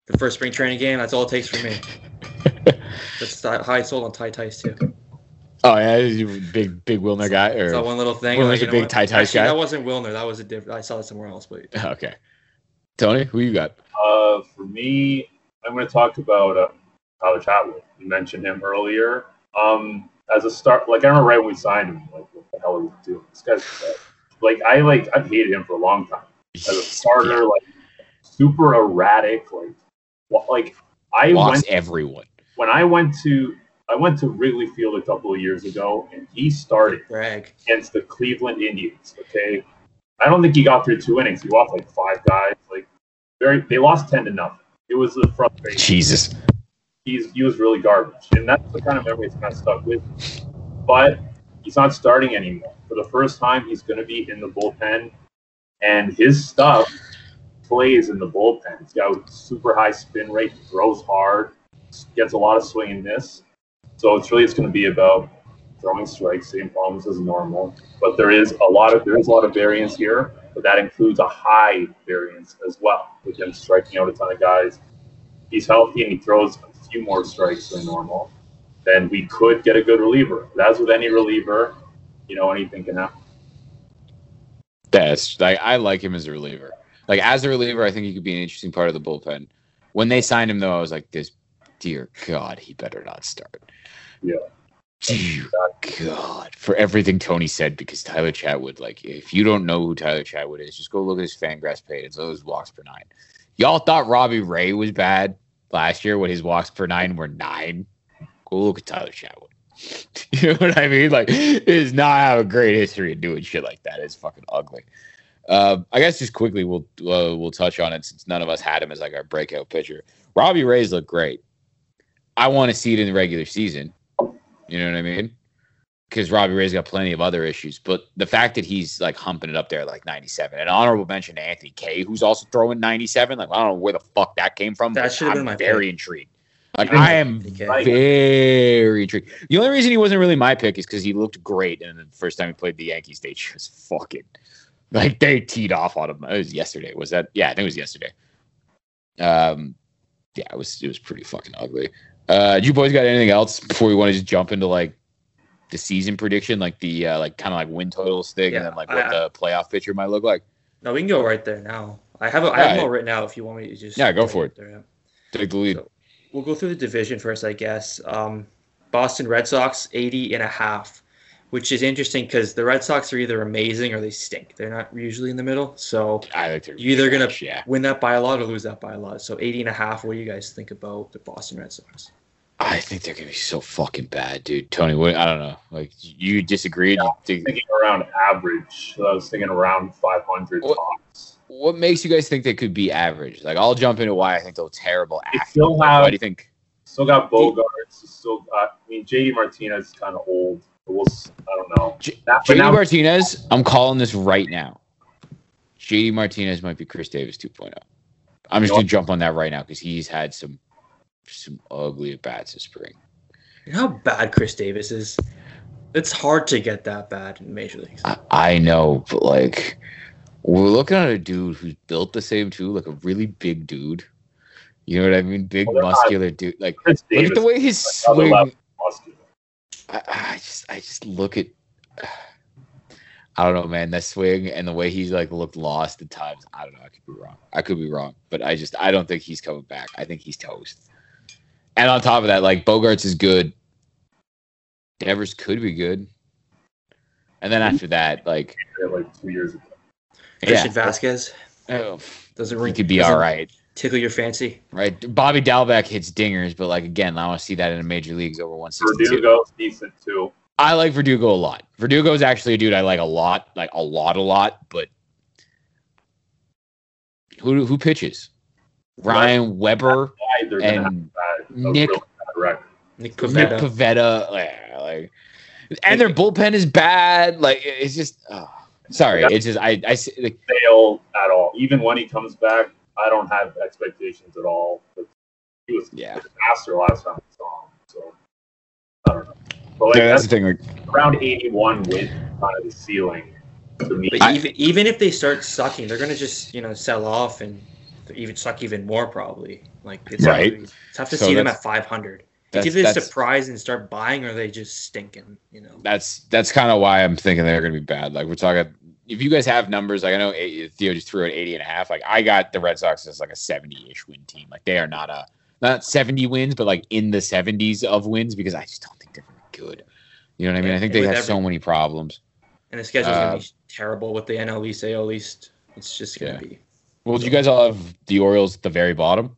The first spring training game, that's all it takes for me. that's how I sold on Ty Tice too. Oh yeah, big big Wilner guy. Or that one little thing. Wilner's like, a big Ty Tice guy. That wasn't Wilner. That was a different. I saw that somewhere else, but okay. Tony, who you got? Uh, for me, I'm going to talk about uh, Tyler Chatwood. You mentioned him earlier. Um, as a start, like I remember right when we signed him, like what the hell are we doing? This guy's like I like I've hated him for a long time as a starter, yeah. like super erratic, like like I Lost went everyone when I went to I went to Wrigley Field a couple of years ago, and he started Brag. against the Cleveland Indians. Okay, I don't think he got through two innings. He lost like five guys. Like very, they lost ten to nothing. It was a frustration. Jesus he's he was really garbage, and that's the kind of memory that's kind of stuck with. Me. But he's not starting anymore. For the first time, he's going to be in the bullpen, and his stuff plays in the bullpen. He's got super high spin rate, throws hard, gets a lot of swing and miss. So it's really it's going to be about throwing strikes, same problems as normal. But there is a lot of there is a lot of variance here, but that includes a high variance as well, with him striking out a ton of guys. He's healthy and he throws few more strikes than normal, then we could get a good reliever. As with any reliever, you know, anything can happen. That's like I like him as a reliever. Like as a reliever, I think he could be an interesting part of the bullpen. When they signed him, though, I was like, this dear God, he better not start. Yeah. Dear God, for everything Tony said, because Tyler Chatwood, like, if you don't know who Tyler Chatwood is, just go look at his Fangraphs page. It's those walks per nine. Y'all thought Robbie Ray was bad last year when his walks per nine were nine. Look at Tyler Chatwood. you know what I mean? Like, it does not have a great history of doing shit like that. It's fucking ugly. Uh, I guess just quickly we'll uh, we'll touch on it since none of us had him as like our breakout pitcher. Robbie Ray's look great. I want to see it in the regular season. You know what I mean? Because Robbie Ray's got plenty of other issues, but the fact that he's like humping it up there like 97, an honorable mention to Anthony Kay, who's also throwing 97. Like I don't know where the fuck that came from. That should have been my very pick. intrigued. Like I am Anthony Kay. Right. very intrigued. The only reason he wasn't really my pick is because he looked great, and the first time he played the Yankees, they just fucking like they teed off on him. It was yesterday. Was that? Yeah, I think it was yesterday. Um, yeah, it was it was pretty fucking ugly. Uh, you boys got anything else before we want to just jump into like the season prediction, like the uh, like kind of like win totals thing, Yeah, and then like what I- the playoff picture might look like? No, we can go right there now. I have a, I have Yeah. them all written out if you want me to just Yeah, go for it. There, yeah. Take the lead. So- We'll go through the division first, I guess. Um, Boston Red Sox 80 and a half, which is interesting because the Red Sox are either amazing or they stink. They're not usually in the middle. So I like to you're either gonna yeah. win that by a lot or lose that by a lot. So 80 and a half. What do you guys think about the Boston Red Sox? I think they're gonna be so fucking bad, dude. Tony, what? I don't know. Like you disagreed. You think, thinking around average. So I was thinking around 500 What- tops. what makes you guys think they could be average? Like I'll jump into why I think they're terrible. They After. still Why have, do you think? still got Bogaerts. Still got, I mean, JD Martinez is kind of old. We'll, I don't know. J- That- but JD now- Martinez, I'm calling this right now. JD Martinez might be Chris Davis 2.0. I'm just gonna jump on that right now because he's had some some ugly at bats this spring. You know how bad Chris Davis is? It's hard to get that bad in major leagues. I, I know, but like we're looking at a dude who's built the same too, like a really big dude. You know what I mean? Big Well, they're not- muscular dude. Like Chris look Davis at the way he's another swing. I, I just I just look at I don't know, man. That swing and the way he's like looked lost at times. I don't know. I could be wrong. I could be wrong, but I just I don't think he's coming back. I think he's toast. And on top of that, like Bogaerts is good. Devers could be good. And then after that, like Like two years ago. Christian yeah, Vasquez oh, doesn't he could be all right. Tickle your fancy. Right, Bobby Dalbec hits dingers, but like again, I want to see that in the major leagues over 162. Verdugo's decent too. I like Verdugo a lot. Verdugo is actually a dude I like a lot, like a lot, a lot. But who who pitches? Ryan Weber Why they're gonna have and that, a Nick- really bad record. Nick Nick Pivetta, yeah, like, and their bullpen is bad. Like it's just, oh, sorry, it's just I I see- like, fail at all. Even when he comes back, I don't have expectations at all. He was yeah. a disaster last time I saw him. So I don't know. But like Yeah, that's that's the thing. Like, around 81 with kind of the ceiling to me. But I- even even if they start sucking, they're gonna just you know sell off and even suck even more probably. Like it's Right. Tough to, it's tough to So see them at 500. that's It's either that's, surprise and start buying, or they just stinking. You know. that's that's kind of why I'm thinking they're going to be bad. Like we're talking. If you guys have numbers, like I know Theo just threw at 80 and a half. Like I got the Red Sox as like a 70-ish win team. Like they are not a not 70 wins, but like in the 70s of wins because I just don't think they're very good. You know what I mean? I think they have so many problems. And the schedule's Uh, gonna be terrible with the NL East, AL East. It's just gonna Yeah. be. Well, do you guys all have the Orioles at the very bottom?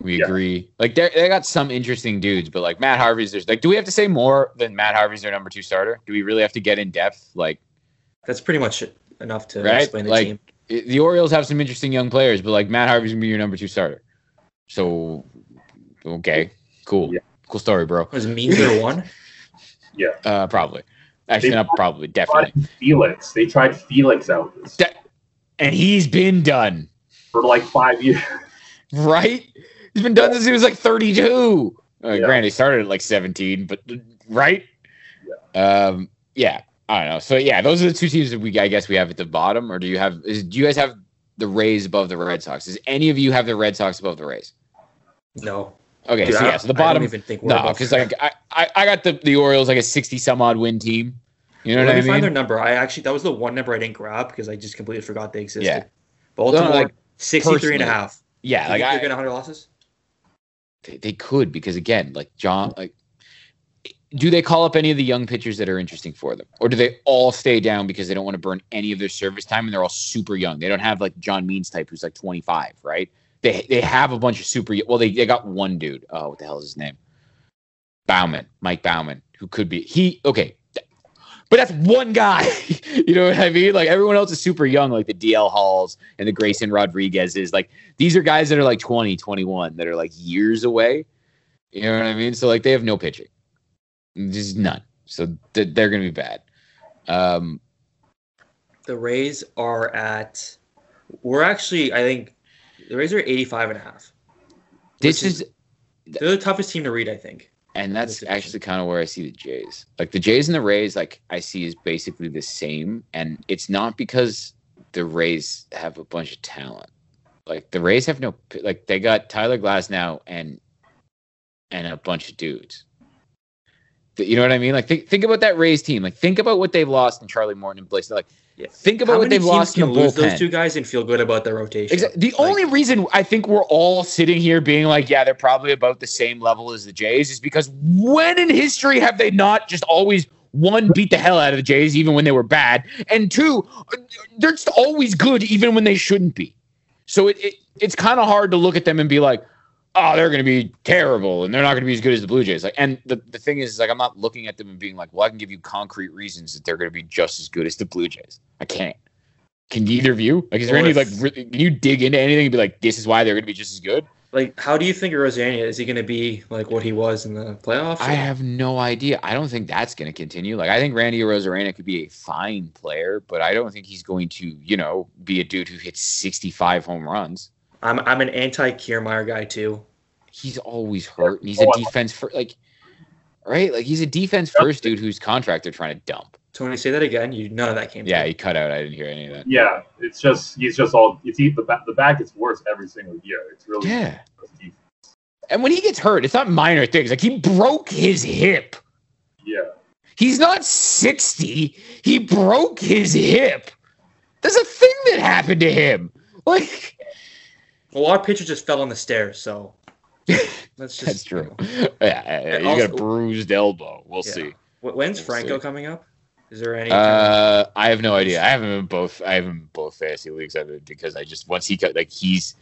We Yeah. agree. Like they they got some interesting dudes, but like Matt Harvey's there's like do we have to say more than Matt Harvey's their number two starter? Do we really have to get in depth? Like That's pretty much enough to Right? explain the Like- team. i- the Orioles have some interesting young players, but like Matt Harvey's gonna be your number two starter. So okay, cool. Yeah. Cool story, bro. Was means their one? Yeah, uh probably. Actually They- not probably, definitely. Felix. They tried Felix out De- and he's been done. for like five years. Right? He's been done since he was like 32. Uh, Yeah. Granted, he started at like 17, but right? Um, yeah. I don't know. So yeah, those are the two teams that we I guess we have at the bottom. Or do you have? Is, do you guys have the Rays above the Red Sox? Does any of you have the Red Sox above the Rays? No. Okay, Dude, so yeah, so the I don't bottom. even think we're No, because like I, I I got the the Orioles like a 60 some odd win team. You know Let what me I find mean? their number. I actually that was the one number I didn't grab because I just completely forgot they existed. Yeah. Baltimore, like, 63 and a half. yeah, You like think I, they're getting 100 losses? They, they could because again, like John, like do they call up any of the young pitchers that are interesting for them, or do they all stay down because they don't want to burn any of their service time and they're all super young? They don't have like John Means type who's like 25, right? They they have a bunch of super. Well, they they got one dude. Oh, what the hell is his name? Baumann, Mike Baumann, who could be he. Okay, but that's one guy. you know what I mean? Like everyone else is super young, like the DL Halls and the Grayson Rodriguez's. Like these are guys that are like 20, 21 that are like years away. You know what I mean? So like they have no pitching, just none. So th- they're gonna be bad. Um, The Rays are at. We're actually, I think, the Rays are at 85 and a half. this Which is They're the toughest team to read, I think. And that's actually kind of where I see the Jays. Like the Jays and the Rays, like I see is basically the same. And it's not because the Rays have a bunch of talent. Like the Rays have no like they got Tyler Glasnow and and a bunch of dudes. You know what I mean? Like think think about that Rays team. Like think about what they've lost in Charlie Morton and Blake. Like Yeah. think about How what they've lost in can the lose bullpen. those two guys and feel good about their rotation? Exactly. The Like- only reason I think we're all sitting here being like, yeah, they're probably about the same level as the Jays is because when in history have they not just always one beat the hell out of the Jays even when they were bad, and two, they're just always good even when they shouldn't be. So it, it it's kind of hard to look at them and be like, oh, they're going to be terrible and they're not going to be as good as the Blue Jays. Like, and the, the thing is, is like I'm not looking at them and being like, well, I can give you concrete reasons that they're going to be just as good as the Blue Jays. I can't. Can either of you? Like, is there any if- like? Really, can you dig into anything and be like, this is why they're going to be just as good? Like, how do you think Arozarena is he going to be like what he was in the playoffs? I have no idea. I don't think that's going to continue. Like, I think Randy Arozarena could be a fine player, but I don't think he's going to, you know, be a dude who hits 65 home runs. I'm I'm an anti Kiermaier guy too. He's always hurt, and he's a defense for like, right? Like, he's a defense first dude whose contract they're trying to dump. Tony, say that again. You none of that came. Yeah, through. he cut out. I didn't hear any of that. Yeah, it's just he's just all it's the back the back gets worse every single year. It's really Yeah. And when he gets hurt, it's not minor things. Like, he broke his hip. yeah. He's not 60. He broke his hip. There's a thing that happened to him. Like, a our pitcher just fell on the stairs. So that's just that's you true. know. Yeah, yeah, you got a bruised elbow. We'll Yeah. see. When's We'll Franco see. coming up? Is there any? Uh, I have no idea. I haven't been both. I haven't been both fantasy leagues of it because I just once he got like he's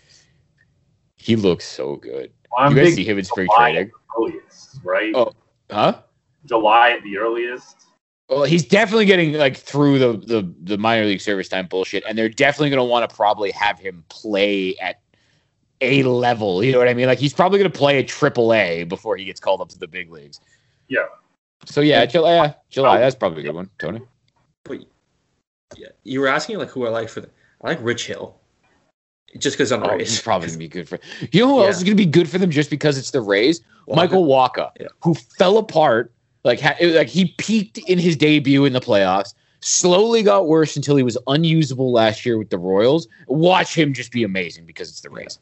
he looks so good. I'm you guys see him in spring July training? earliest, right? Oh. Huh? July at the earliest. Well, he's definitely getting like through the the the minor league service time bullshit, and they're definitely going to want to probably have him play at a level. You know what I mean? Like he's probably going to play a triple A before he gets called up to the big leagues. Yeah. So yeah, July. Yeah, July. That's probably a good one, Tony. but yeah, you were asking like who I like for the. I like Rich Hill. Just because I'm the Oh, Rays. he's probably going to be good for. You know who else is going to be good for them just because it's the Rays? Wacha. Michael Wacha, Yeah. who fell apart. Like, ha- it- like he peaked in his debut in the playoffs. Slowly got worse until he was unusable last year with the Royals. Watch him just be amazing because it's the Rays. Or,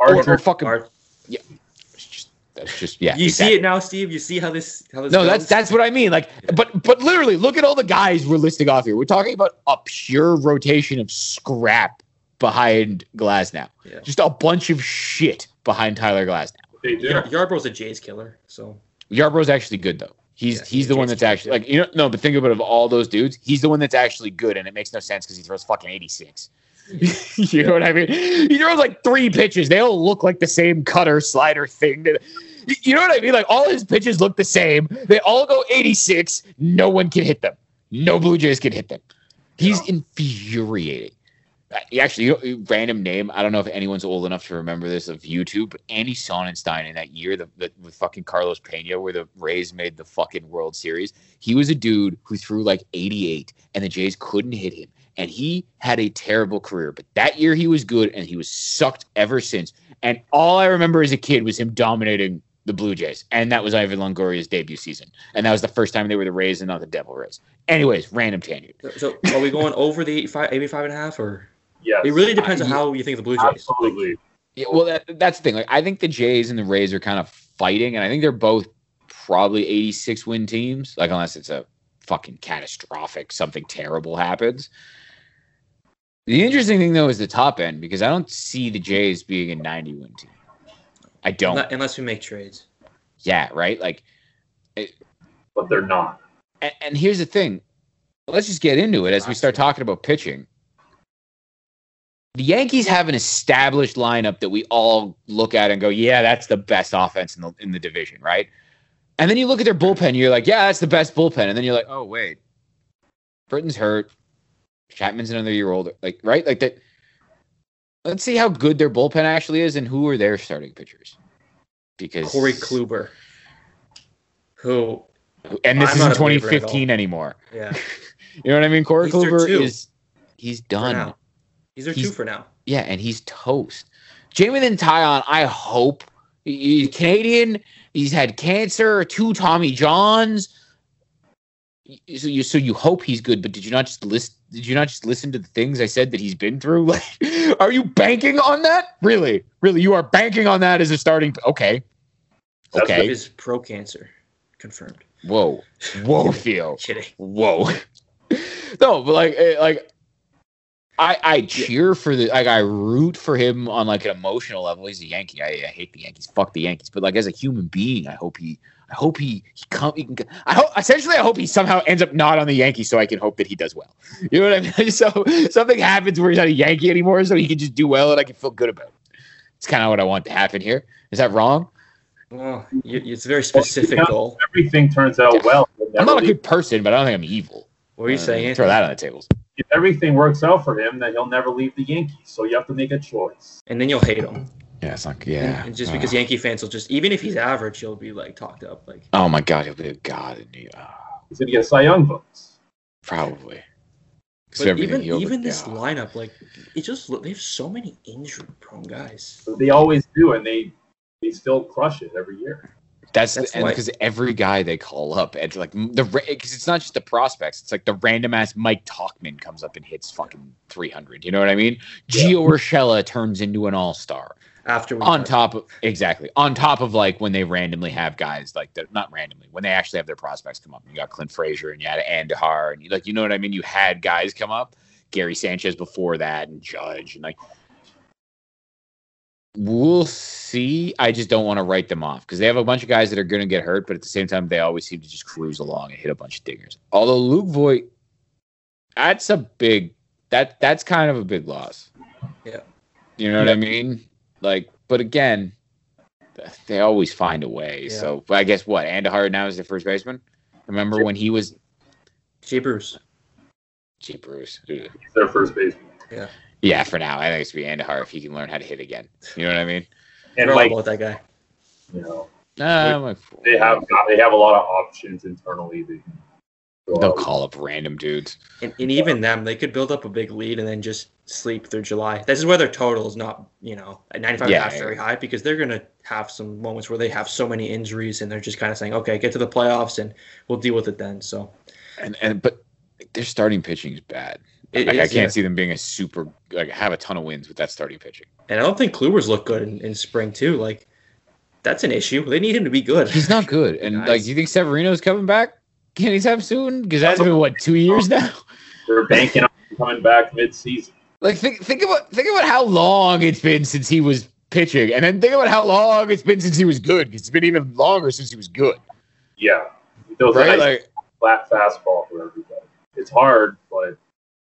Archer, or fucking. Art- It's just, that's just yeah. you exactly. see it now, Steve. You see how this how this. No, goes? that's that's what I mean. Like, but but literally, look at all the guys we're listing off here. We're talking about a pure rotation of scrap behind Glasnow. Yeah. Just a bunch of shit behind Tyler Glasnow. they do. Yar- Yarbrough's a Jays killer. So Yarbrough's actually good though. He's Yeah, he's the one that's actually like you know no, but think about it, of all those dudes, he's the one that's actually good, and it makes no sense because he throws fucking eighty six. you know what I mean? He throws like three pitches. They all look like the same cutter slider thing. You know what I mean? Like all his pitches look the same. They all go 86. No one can hit them. No Blue Jays can hit them. He's infuriating. Uh, Actually, you know, random name. I don't know if anyone's old enough to remember this of YouTube, but Andy Sonnanstine in that year, the, the with fucking Carlos Pena, where the Rays made the fucking World Series, he was a dude who threw like 88, and the Jays couldn't hit him, and he had a terrible career. But that year he was good, and he was sucked ever since. And all I remember as a kid was him dominating the Blue Jays, and that was Evan Longoria's debut season, and that was the first time they were the Rays and not the Devil Rays. Anyways, random tangent. so, so are we going over the 85, 85 and a half or? yeah? It really depends Uh, on how you think of the Blue Jays. Absolutely. Yeah, well, that, that's the thing. Like, I think the Jays and the Rays are kind of fighting, and I think they're both probably 86 win teams. Like, unless it's a fucking catastrophic, something terrible happens. The interesting thing though is the top end because I don't see the Jays being a 90 win team. I don't. Unle- Unless we make trades. yeah, right. Like, but they're not. and, and here's the thing. Let's just get into it as we start talking about pitching. The Yankees have an established lineup that we all look at and go, "Yeah, that's the best offense in the in the division," right? And then you look at their bullpen, you're like, "Yeah, that's the best bullpen," and then you're like, "Oh wait, Britton's hurt, Chapman's another year older," like right, like that. Let's see how good their bullpen actually is and who are their starting pitchers. Because Corey Kluber, who, and this I'm isn't not a believer at 2015 anymore. yeah, You know what I mean? Corey He's Kluber is he's done. now. These are He's- two for now. Yeah, and he's toast. Jameson Taillon, I hope he- he's Canadian. He's had cancer, two Tommy Johns. So you so you hope he's good, but did you not just list? Did you not just listen to the things I said that he's been through? Like, are you banking on that? Really, really, you are banking on that as a starting? Okay, okay. Is pro cancer confirmed? Whoa, whoa, Theo. Kidding. Whoa. no, but like, eh, like, I I cheer for the like I root for him on like an emotional level. He's a Yankee. I, I hate the Yankees. Fuck the Yankees. But like as a human being, I hope he. I hope he he come. He can, I hope essentially. I hope he somehow ends up not on the Yankees, so I can hope that he does well. You know what I mean? So something happens where he's not a Yankee anymore, so he can just do well, and I can feel good about it. It's kind of what I want to happen here. Is that wrong? Well, it's a very specific yeah. goal. Everything turns out well. I'm never not a good person, but I don't think I'm evil. What are you Uh, saying? Throw that on the tables. If everything works out for him, then he'll never leave the Yankees. So you have to make a choice. And then you'll hate him. Yeah, it's like Yeah, And just Uh, because Yankee fans will just, even if he's average, he'll be like talked up. Like, Oh my god, he'll be a god in the uh, He's gonna get Cy Young votes. Probably. but even even this yeah. lineup, like, it just look- they have so many injury prone guys. They always do, and they they still crush it every year. That's, That's and because every guy they call up, and like the because it's not just the prospects, it's like the random ass Mike Tauchman comes up and hits fucking three hundred. You know what I mean? Yeah. Gio Urshela turns into an all star. After On top of exactly on top of like when they randomly have guys like that, not randomly when they actually have their prospects come up. You got Clint Frazier and you had Andujar and you, like you know what I mean. You had guys come up, Gary Sanchez before that, and Judge and like we'll see. I just don't want to write them off because they have a bunch of guys that are going to get hurt, but at the same time, they always seem to just cruise along and hit a bunch of dingers. Although Luke Voit, that's a big that that's kind of a big loss. Yeah. you know what I mean. Like, but again, they always find a way. Yeah. So but I guess what Andujar now is the first baseman. Remember Sure. when he was Jay Bruce. Gee, Bruce. Ugh. He's their first baseman. Yeah, for now, I think it's be Andujar if he can learn how to hit again. You know what I mean? And Forgot like about that guy. you know, Nah, I'm like, they have got, they have a lot of options internally. They can they'll call up random dudes. And, and even them, they could build up a big lead and then just sleep through July. This is where their total is not, you know, at 95 Yeah, and a half yeah. very high because they're going to have some moments where they have so many injuries and they're just kind of saying, okay, get to the playoffs and we'll deal with it then. So And and but their starting pitching is bad. It Like, I can't yeah. see them being a super like have a ton of wins with that starting pitching. And I don't think Kluber's look good in, in spring too. Like that's an issue. They need him to be good. He's not good. And Nice. like, do you think Severino's coming back Can he anytime soon? Because that's been what two years now. We're banking on him coming back mid-season. Like think think about think about how long it's been since he was pitching, and then think about how long it's been since he was good. 'cause It's been even longer since he was good, Yeah, he throws right? a nice Like flat fastball for everybody. It's hard, but you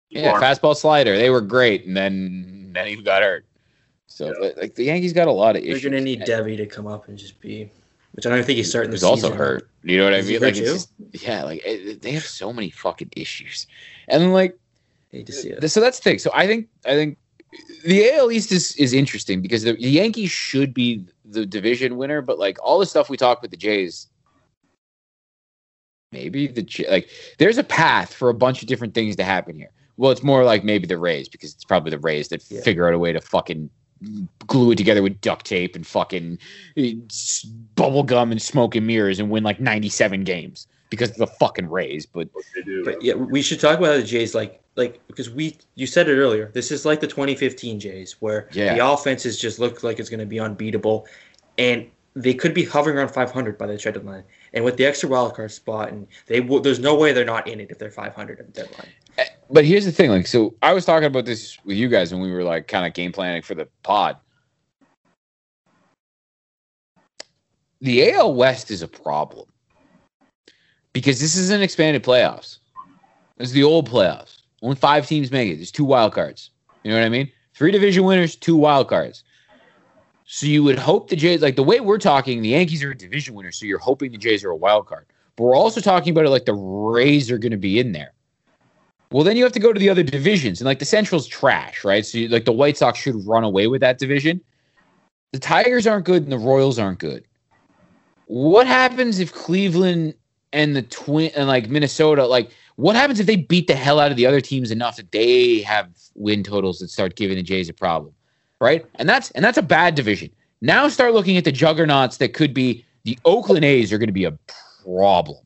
yeah, aren't- fastball slider, they were great, and then then he got hurt. So Yeah. like, like the Yankees got a lot of issues. They're issues. going to need Debbie to come up and just be, which I don't think he's starting the He's also season. hurt. You know what I Is he mean? hurt Like too? just, yeah, like it, they have so many fucking issues, and like Hate to see it. so that's the thing. So I think I think the AL East is is interesting because the, the Yankees should be the division winner, but like all the stuff we talk with the Jays, maybe the like there's a path for a bunch of different things to happen here. Well, it's more like maybe the Rays because it's probably the Rays that Yeah. figure out a way to fucking glue it together with duct tape and fucking eh, bubble gum and smoke and mirrors and win like 97 games because of the fucking Rays. But what they do. But yeah, we should talk about the Jays like like because we you said it earlier. This is like the 2015 Jays where Yeah. the offenses just look like it's going to be unbeatable, and they could be hovering around 500 by the trade deadline. And with the extra wild card spot, and they will, there's no way they're not in it if they're 500 at the deadline. But here's the thing like so i was talking about this with you guys when we were like kind of game planning for the pod the AL West is a problem because this isn't expanded playoffs. It's the old playoffs. Only five teams make it. There's two wild cards. You know what I mean? Three division winners, two wild cards. So you would hope the Jays, like the way we're talking, the Yankees are a division winner. So you're hoping the Jays are a wild card. But we're also talking about it like the Rays are going to be in there. Well, then you have to go to the other divisions, and like the Central's trash, right? So you, like the White Sox should run away with that division. The Tigers aren't good, and the Royals aren't good. What happens if Cleveland and the Twin and like Minnesota, like what happens if they beat the hell out of the other teams enough that they have win totals that start giving the Jays a problem, right? And that's and that's a bad division. Now start looking at the juggernauts that could be the Oakland A's are going to be a problem.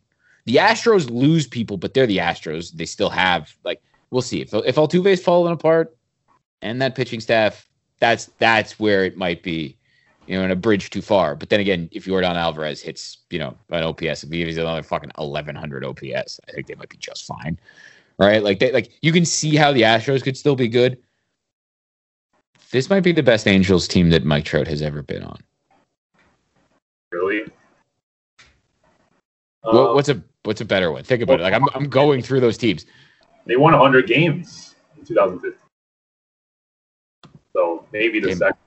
The Astros lose people, but they're the Astros. They still have like we'll see if if Altuve's falling apart and that pitching staff. That's that's where it might be, you know, in a bridge too far. But then again, if Yordan Alvarez hits, you know, an OPS, if he's another fucking eleven hundred OPS, I think they might be just fine. Right? Like they like you can see how the Astros could still be good. This might be the best Angels team that Mike Trout has ever been on. Really? What, what's a what's a better one? Think about it. Like I'm I'm going through those teams. they won 100 games in 2015. So maybe the Game- second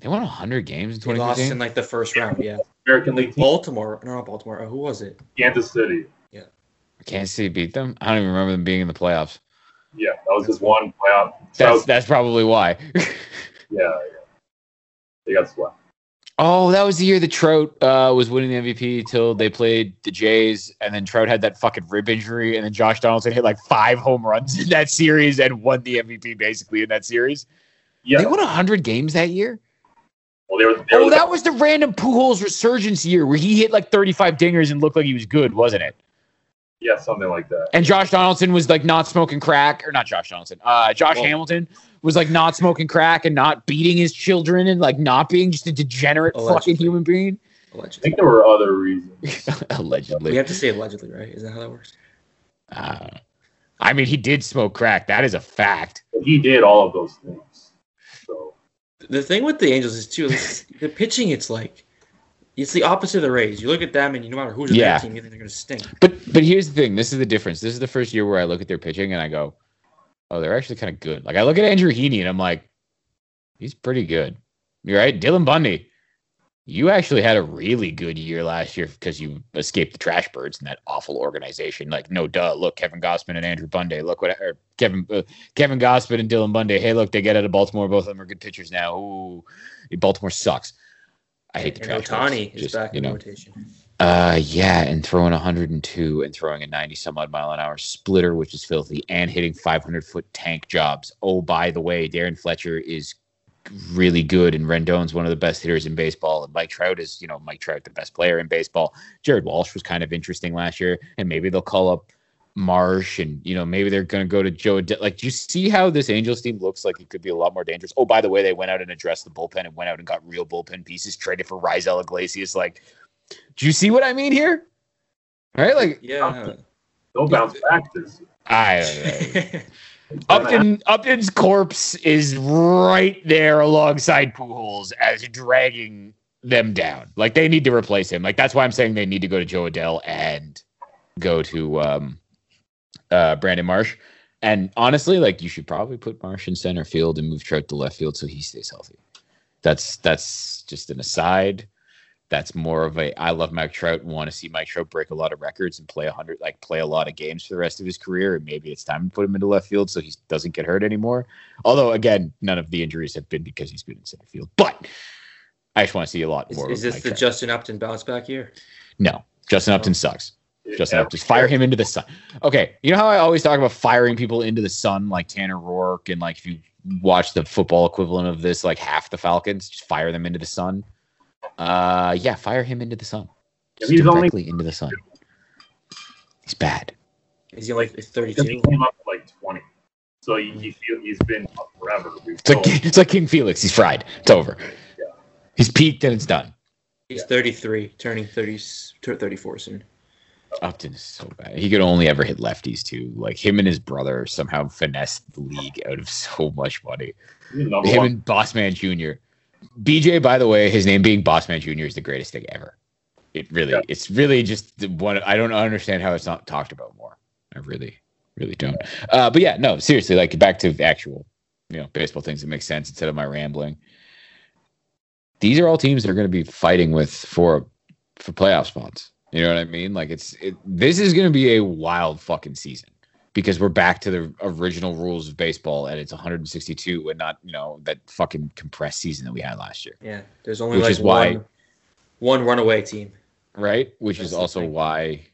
They won 100 games in They lost 2015. in like the first round. Yeah, American League team, Baltimore. No, not Baltimore. Uh, who was it? Kansas City. Yeah. Kansas City beat them. I don't even remember them being in the playoffs. Yeah, that was just one playoff. That's South, that's probably why. yeah, yeah. They got swept. Oh, that was the year that Trout uh, was winning the MVP till they played the Jays, and then Trout had that fucking rib injury, and then Josh Donaldson hit like five home runs in that series and won the MVP basically in that series. Yeah. They won 100 games that year. well, they were. They Oh, were that was the random Pujols resurgence year where he hit like 35 dingers and looked like he was good, wasn't it? yeah, something like that. And Josh Donaldson was like not smoking crack, or not Josh Donaldson. Uh, Josh Well- Hamilton was like not smoking crack and not beating his children and like not being just a degenerate fucking human being. I think there were other reasons. Allegedly. We have to say allegedly, right? Is that how that works? Uh, I mean, he did smoke crack. That is a fact. He did all of those things. So The thing with the Angels is too like, the pitching. It's like it's the opposite of the Rays. You look at them, and you no matter who's in Yeah. their team, you think they're going to stink. But but here's the thing. This is the difference. This is the first year where I look at their pitching and I go, oh, they're actually kind of good. Like I look at Andrew Heaney and I'm like, he's pretty good. You're right. Dylan Bundy, you actually had a really good year last year because you escaped the trash birds in that awful organization. Like, no duh. Look, Kevin Gausman and Andrew Bundy. Look what or Kevin uh, Kevin Gausman and Dylan Bundy. Hey, look, they get out of Baltimore. Both of them are good pitchers now. Ooh, Baltimore sucks. I hate the And trash birds. Ohtani is Just, back you in know, rotation. Uh, yeah, and throwing 102 and throwing a 90 some odd mile an hour splitter, which is filthy, and hitting 500 foot tank jobs. Oh, by the way, Darren Fletcher is really good, and Rendon's one of the best hitters in baseball, and Mike Trout is, you know, Mike Trout, the best player in baseball. Jared Walsh was kind of interesting last year, and maybe they'll call up Marsh, and you know, maybe they're going to go to Joe. Ad- like, do you see how this Angels team looks like it could be a lot more dangerous? Oh, by the way, they went out and addressed the bullpen and went out and got real bullpen pieces, traded for Raisel Iglesias, like. Do you see what I mean here? Right? Like Yeah. they'll bounce back this year. I Upton Upton's corpse is right there alongside Pujols as dragging them down. Like they need to replace him. Like that's why I'm saying they need to go to Jo Adell and go to um uh Brandon Marsh. And honestly, like you should probably put Marsh in center field and move Trout to left field so he stays healthy. That's that's just an aside. That's more of a I love Mike Trout and want to see Mike Trout break a lot of records and play a hundred like play a lot of games for the rest of his career. And maybe it's time to put him into left field so he doesn't get hurt anymore. Although again, none of the injuries have been because he's been in center field. But I just want to see a lot more. is of this Mike the Trout. Justin Upton bounce back year? no? Justin Upton oh. sucks. Justin Yeah. Upton, just fire him into the sun. Okay, you know how I always talk about firing people into the sun, like Tanner Roark, and like if you watch the football equivalent of this, like half the Falcons, just fire them into the sun. Uh, yeah, fire him into the sun. Just He's only- directly into the sun. He's bad. Is he like Because 32? he came up like 20. So he, he feel, he's been up forever. It's like it's like King Felix. He's fried. It's over. Yeah. He's peaked and it's done. He's 33, turning 30, 34 soon. Upton is so bad. He could only ever hit lefties too. Like him and his brother somehow finessed the league out of so much money. he's the number Him one. and Bossman Jr. BJ, by the way, his name being Bossman Jr. is the greatest thing ever. It really, Yeah. it's really just the one. I don't understand how it's not talked about more. I really, really don't. Uh, but yeah, no, seriously, like back to actual, you know, baseball things that make sense instead of my rambling. These are all teams that are going to be fighting with for for playoff spots. You know what I mean? Like it's it, this is going to be a wild fucking season because we're back to the original rules of baseball and it's 162 and not you know that fucking compressed season that we had last year, Yeah, there's only Which like is why- one, one runaway team. right? Which That's is also thing. why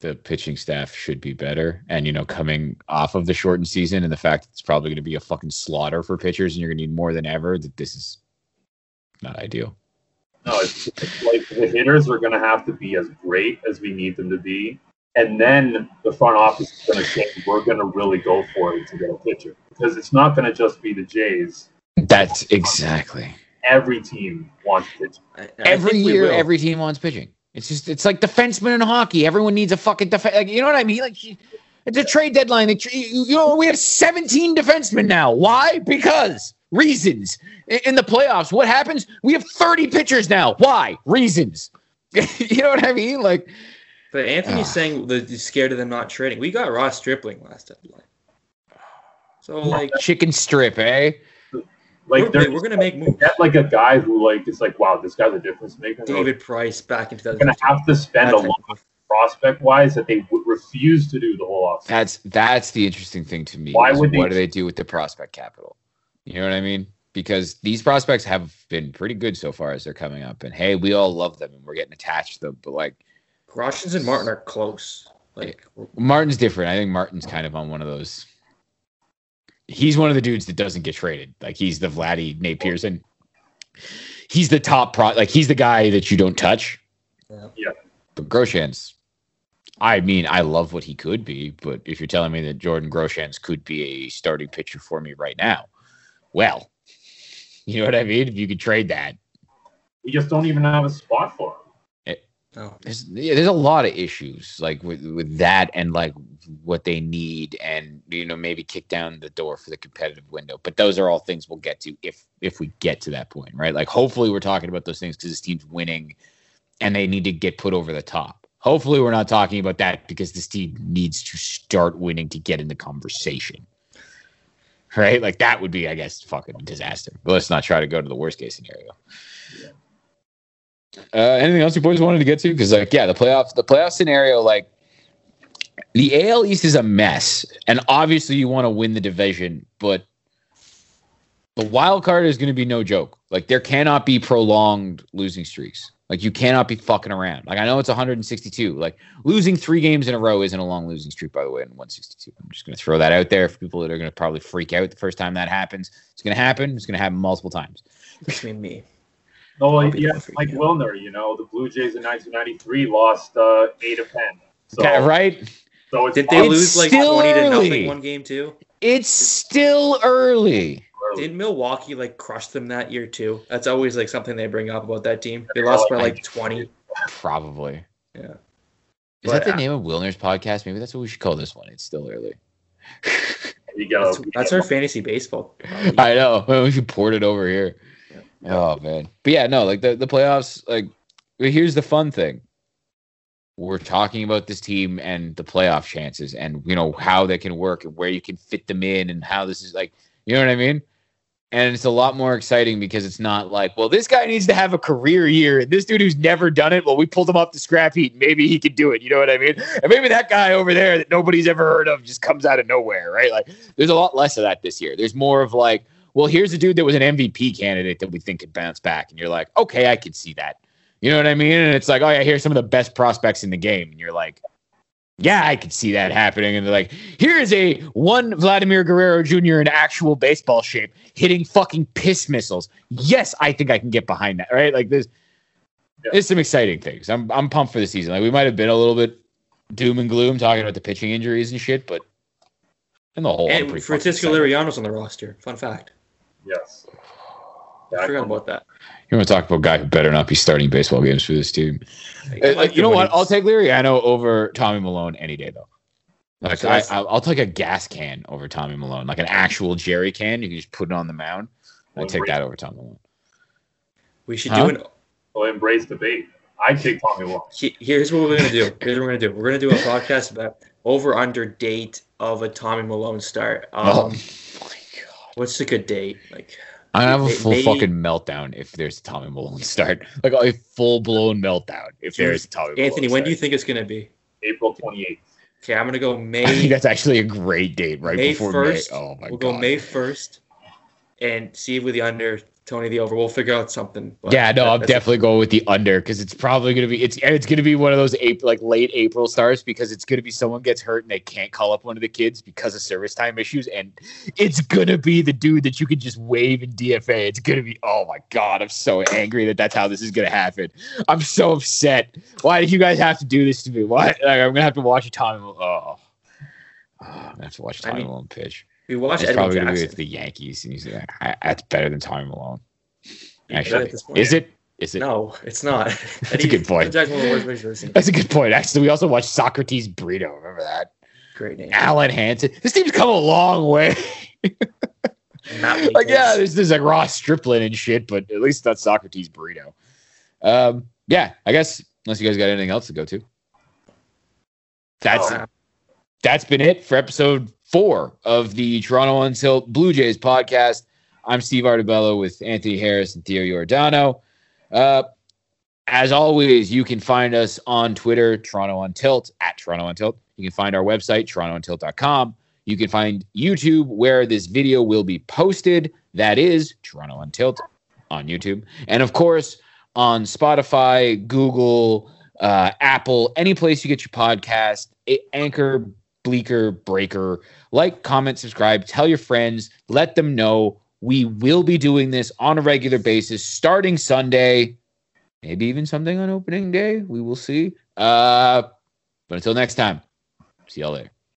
the pitching staff should be better. And you know, coming off of the shortened season and the fact that it's probably going to be a fucking slaughter for pitchers and you're going to need more than ever, that this is not ideal. No, it's, it's like the hitters are going to have to be as great as we need them to be, and then the front office is going to say We're going to really go for it to get a pitcher because it's not going to just be the Jays. That's exactly. Every team wants pitching. I- I every year, will. every team wants pitching. It's just it's like defensemen in hockey. Everyone needs a fucking defense. Like you know what I mean? Like it's a trade deadline. They, you you know we have 17 defensemen now. Why? Because reasons. In, in the playoffs, what happens? We have 30 pitchers now. Why? Reasons. you know what I mean? Like But Anthony's Ah. saying that he's scared of them not trading. We got Ross Stripling last deadline. So like chicken strip, eh? Like we're, they're we're gonna make moves. get like a guy who like is like, wow, this guy's a difference maker. David Price back in going 2000. to have to spend a lot of- prospect wise that they would refuse to do the whole offseason. That's that's the interesting thing to me. Why would they- what do they do with the prospect capital? You know what I mean? Because these prospects have been pretty good so far as they're coming up, and hey, we all love them and we're getting attached to them. But like Groshans and Martin are close. Like Martin's different. I think Martin's kind of on one of those. He's one of the dudes that doesn't get traded. Like he's the Vladdy Nate Pearson. He's the top pro. Like he's the guy that you don't touch. Yeah. Yeah. But Groshans, I mean, I love what he could be. But if you're telling me that Jordan Groshans could be a starting pitcher for me right now, well, you know what I mean. If you could trade that, We just don't even have a spot for him. There's yeah, there's a lot of issues like with with that and like what they need and you know maybe kick down the door for the competitive window. But those are all things we'll get to if if we get to that point right? Like hopefully we're talking about those things because this team's winning and they need to get put over the top. Hopefully we're not talking about that because this team needs to start winning to get in the conversation right? Like that would be i guess fucking disaster. But let's not try to go to the worst case scenario uh, anything else you boys wanted to get to? Because like, yeah, the playoff, the playoff scenario, like the AL East is a mess, and obviously you want to win the division, but the wild card is going to be no joke. Like there cannot be prolonged losing streaks. Like you cannot be fucking around. Like I know it's 162. Like losing three games in a row isn't a long losing streak, by the way, in 162. I'm just going to throw that out there for people that are going to probably freak out the first time that happens. It's going to happen. It's going to happen multiple times. Between me. No, I'll yeah, Mike you. Wilner, you know, the Blue Jays in 1993 lost uh, 8 of 10. So, Okay, right? so it's Did they It's lose like still 20 to early. nothing one game too? It's still early. early. Didn't Milwaukee like crush them that year too? That's always like something they bring up about that team. They lost by like 20. Probably. Yeah. Is But, that the uh, name of Wilner's podcast? Maybe that's what we should call this one. It's still early. There You get That's, that's our fantasy baseball. I know. We should port it over here. Oh man. But yeah, no, like the, the playoffs, like here's the fun thing. We're talking about this team and the playoff chances and you know how they can work and where you can fit them in and how this is like you know what I mean? And it's a lot more exciting because it's not like, well, this guy needs to have a career year. And this dude who's never done it, well, we pulled him off the scrap heap. Maybe he could do it. You know what I mean? And maybe that guy over there that nobody's ever heard of just comes out of nowhere, right? Like, there's a lot less of that this year. There's more of like, well, here's a dude that was an MVP candidate that we think could bounce back. And you're like, okay, I could see that. You know what I mean? And it's like, oh, yeah, here's some of the best prospects in the game. And you're like, yeah, I could see that happening. And they're like, here is a one Vladimir Guerrero Jr. in actual baseball shape hitting fucking piss missiles. Yes, I think I can get behind that. Right? Like there's Yeah. there's some exciting things. I'm I'm pumped for the season. Like we might have been a little bit doom and gloom talking about the pitching injuries and shit, but in the whole, And Francisco. Liriano's on the roster. Fun fact. Yes. I forgot about that. You want to talk about a guy who better not be starting baseball games for this team? I Uh, like you know what? I'll he's- take Liriano over Tommy Milone any day, though. Like So I, that's- I'll, I'll take a gas can over Tommy Milone, like an actual jerry can. You can just put it on the mound. I Well, take that over Tommy Milone. We should Huh? do an. Well, embrace debate. I take Tommy Milone. Here's what we're gonna do. Here's what we're gonna do. We're gonna do a podcast about over under date of a Tommy Milone start. Um, oh my god. What's a good date? Like I'm have a May- full may- fucking meltdown if there's a Tommy Milone start. Like a full blown meltdown if there's a Tommy Milone. Anthony, when do you think it's gonna be? April 28th. Okay, I'm gonna go I think May. that's actually a great date right May before first. May. Oh my god. we'll go May first, and see if with the under, Tony the over. We'll figure out something. yeah, no, that- I'm definitely going with the under because it's probably gonna be it's and it's gonna be one of those April, like late April starts because it's gonna be someone gets hurt and they can't call up one of the kids because of service time issues and it's gonna be the dude that you can just wave in DFA. It's gonna be oh my god, I'm so angry that that's how this is gonna happen. I'm so upset. Why did you guys have to do this to me? Why? Like, I'm gonna have to watch a Tommy. Oh. Oh, I'm gonna have to watch I Tommy mean, Malone pitch. We watched It's Edwin probably gonna be Jackson. the Yankees, and you "I- that's better than Tommy Milone. Actually, at this point. is it? Is it? No, it's not. That's a good point. Jack's one of the worst pitchers I've seen. That's a good point. Actually, we also watched Socrates Brito. Remember that? Great name. Alen Hanson. This team's come a long way. Like, yeah, there's, there's like Ross Stripling and shit, but at least that's Socrates Brito. Um, yeah, I guess unless you guys got anything else to go to. That's Oh. that's been it for episode four of the Toronto on Tilt Blue Jays podcast. I'm Steve Artabello with Anthony Harris and Theo Giordano. Uh, as always, you can find us on Twitter, Toronto on Tilt, at Toronto on Tilt. You can find our website, torontoontilt.com. You can find YouTube where this video will be posted. That is Toronto on Tilt on YouTube. And of course, on Spotify, Google, uh, Apple, any place you get your podcast, Anchor, Bleaker, Breaker. Like, comment, subscribe, tell your friends, let them know. We will be doing this on a regular basis starting Sunday, maybe even something on opening day. We will see. Uh, but until next time, see y'all later.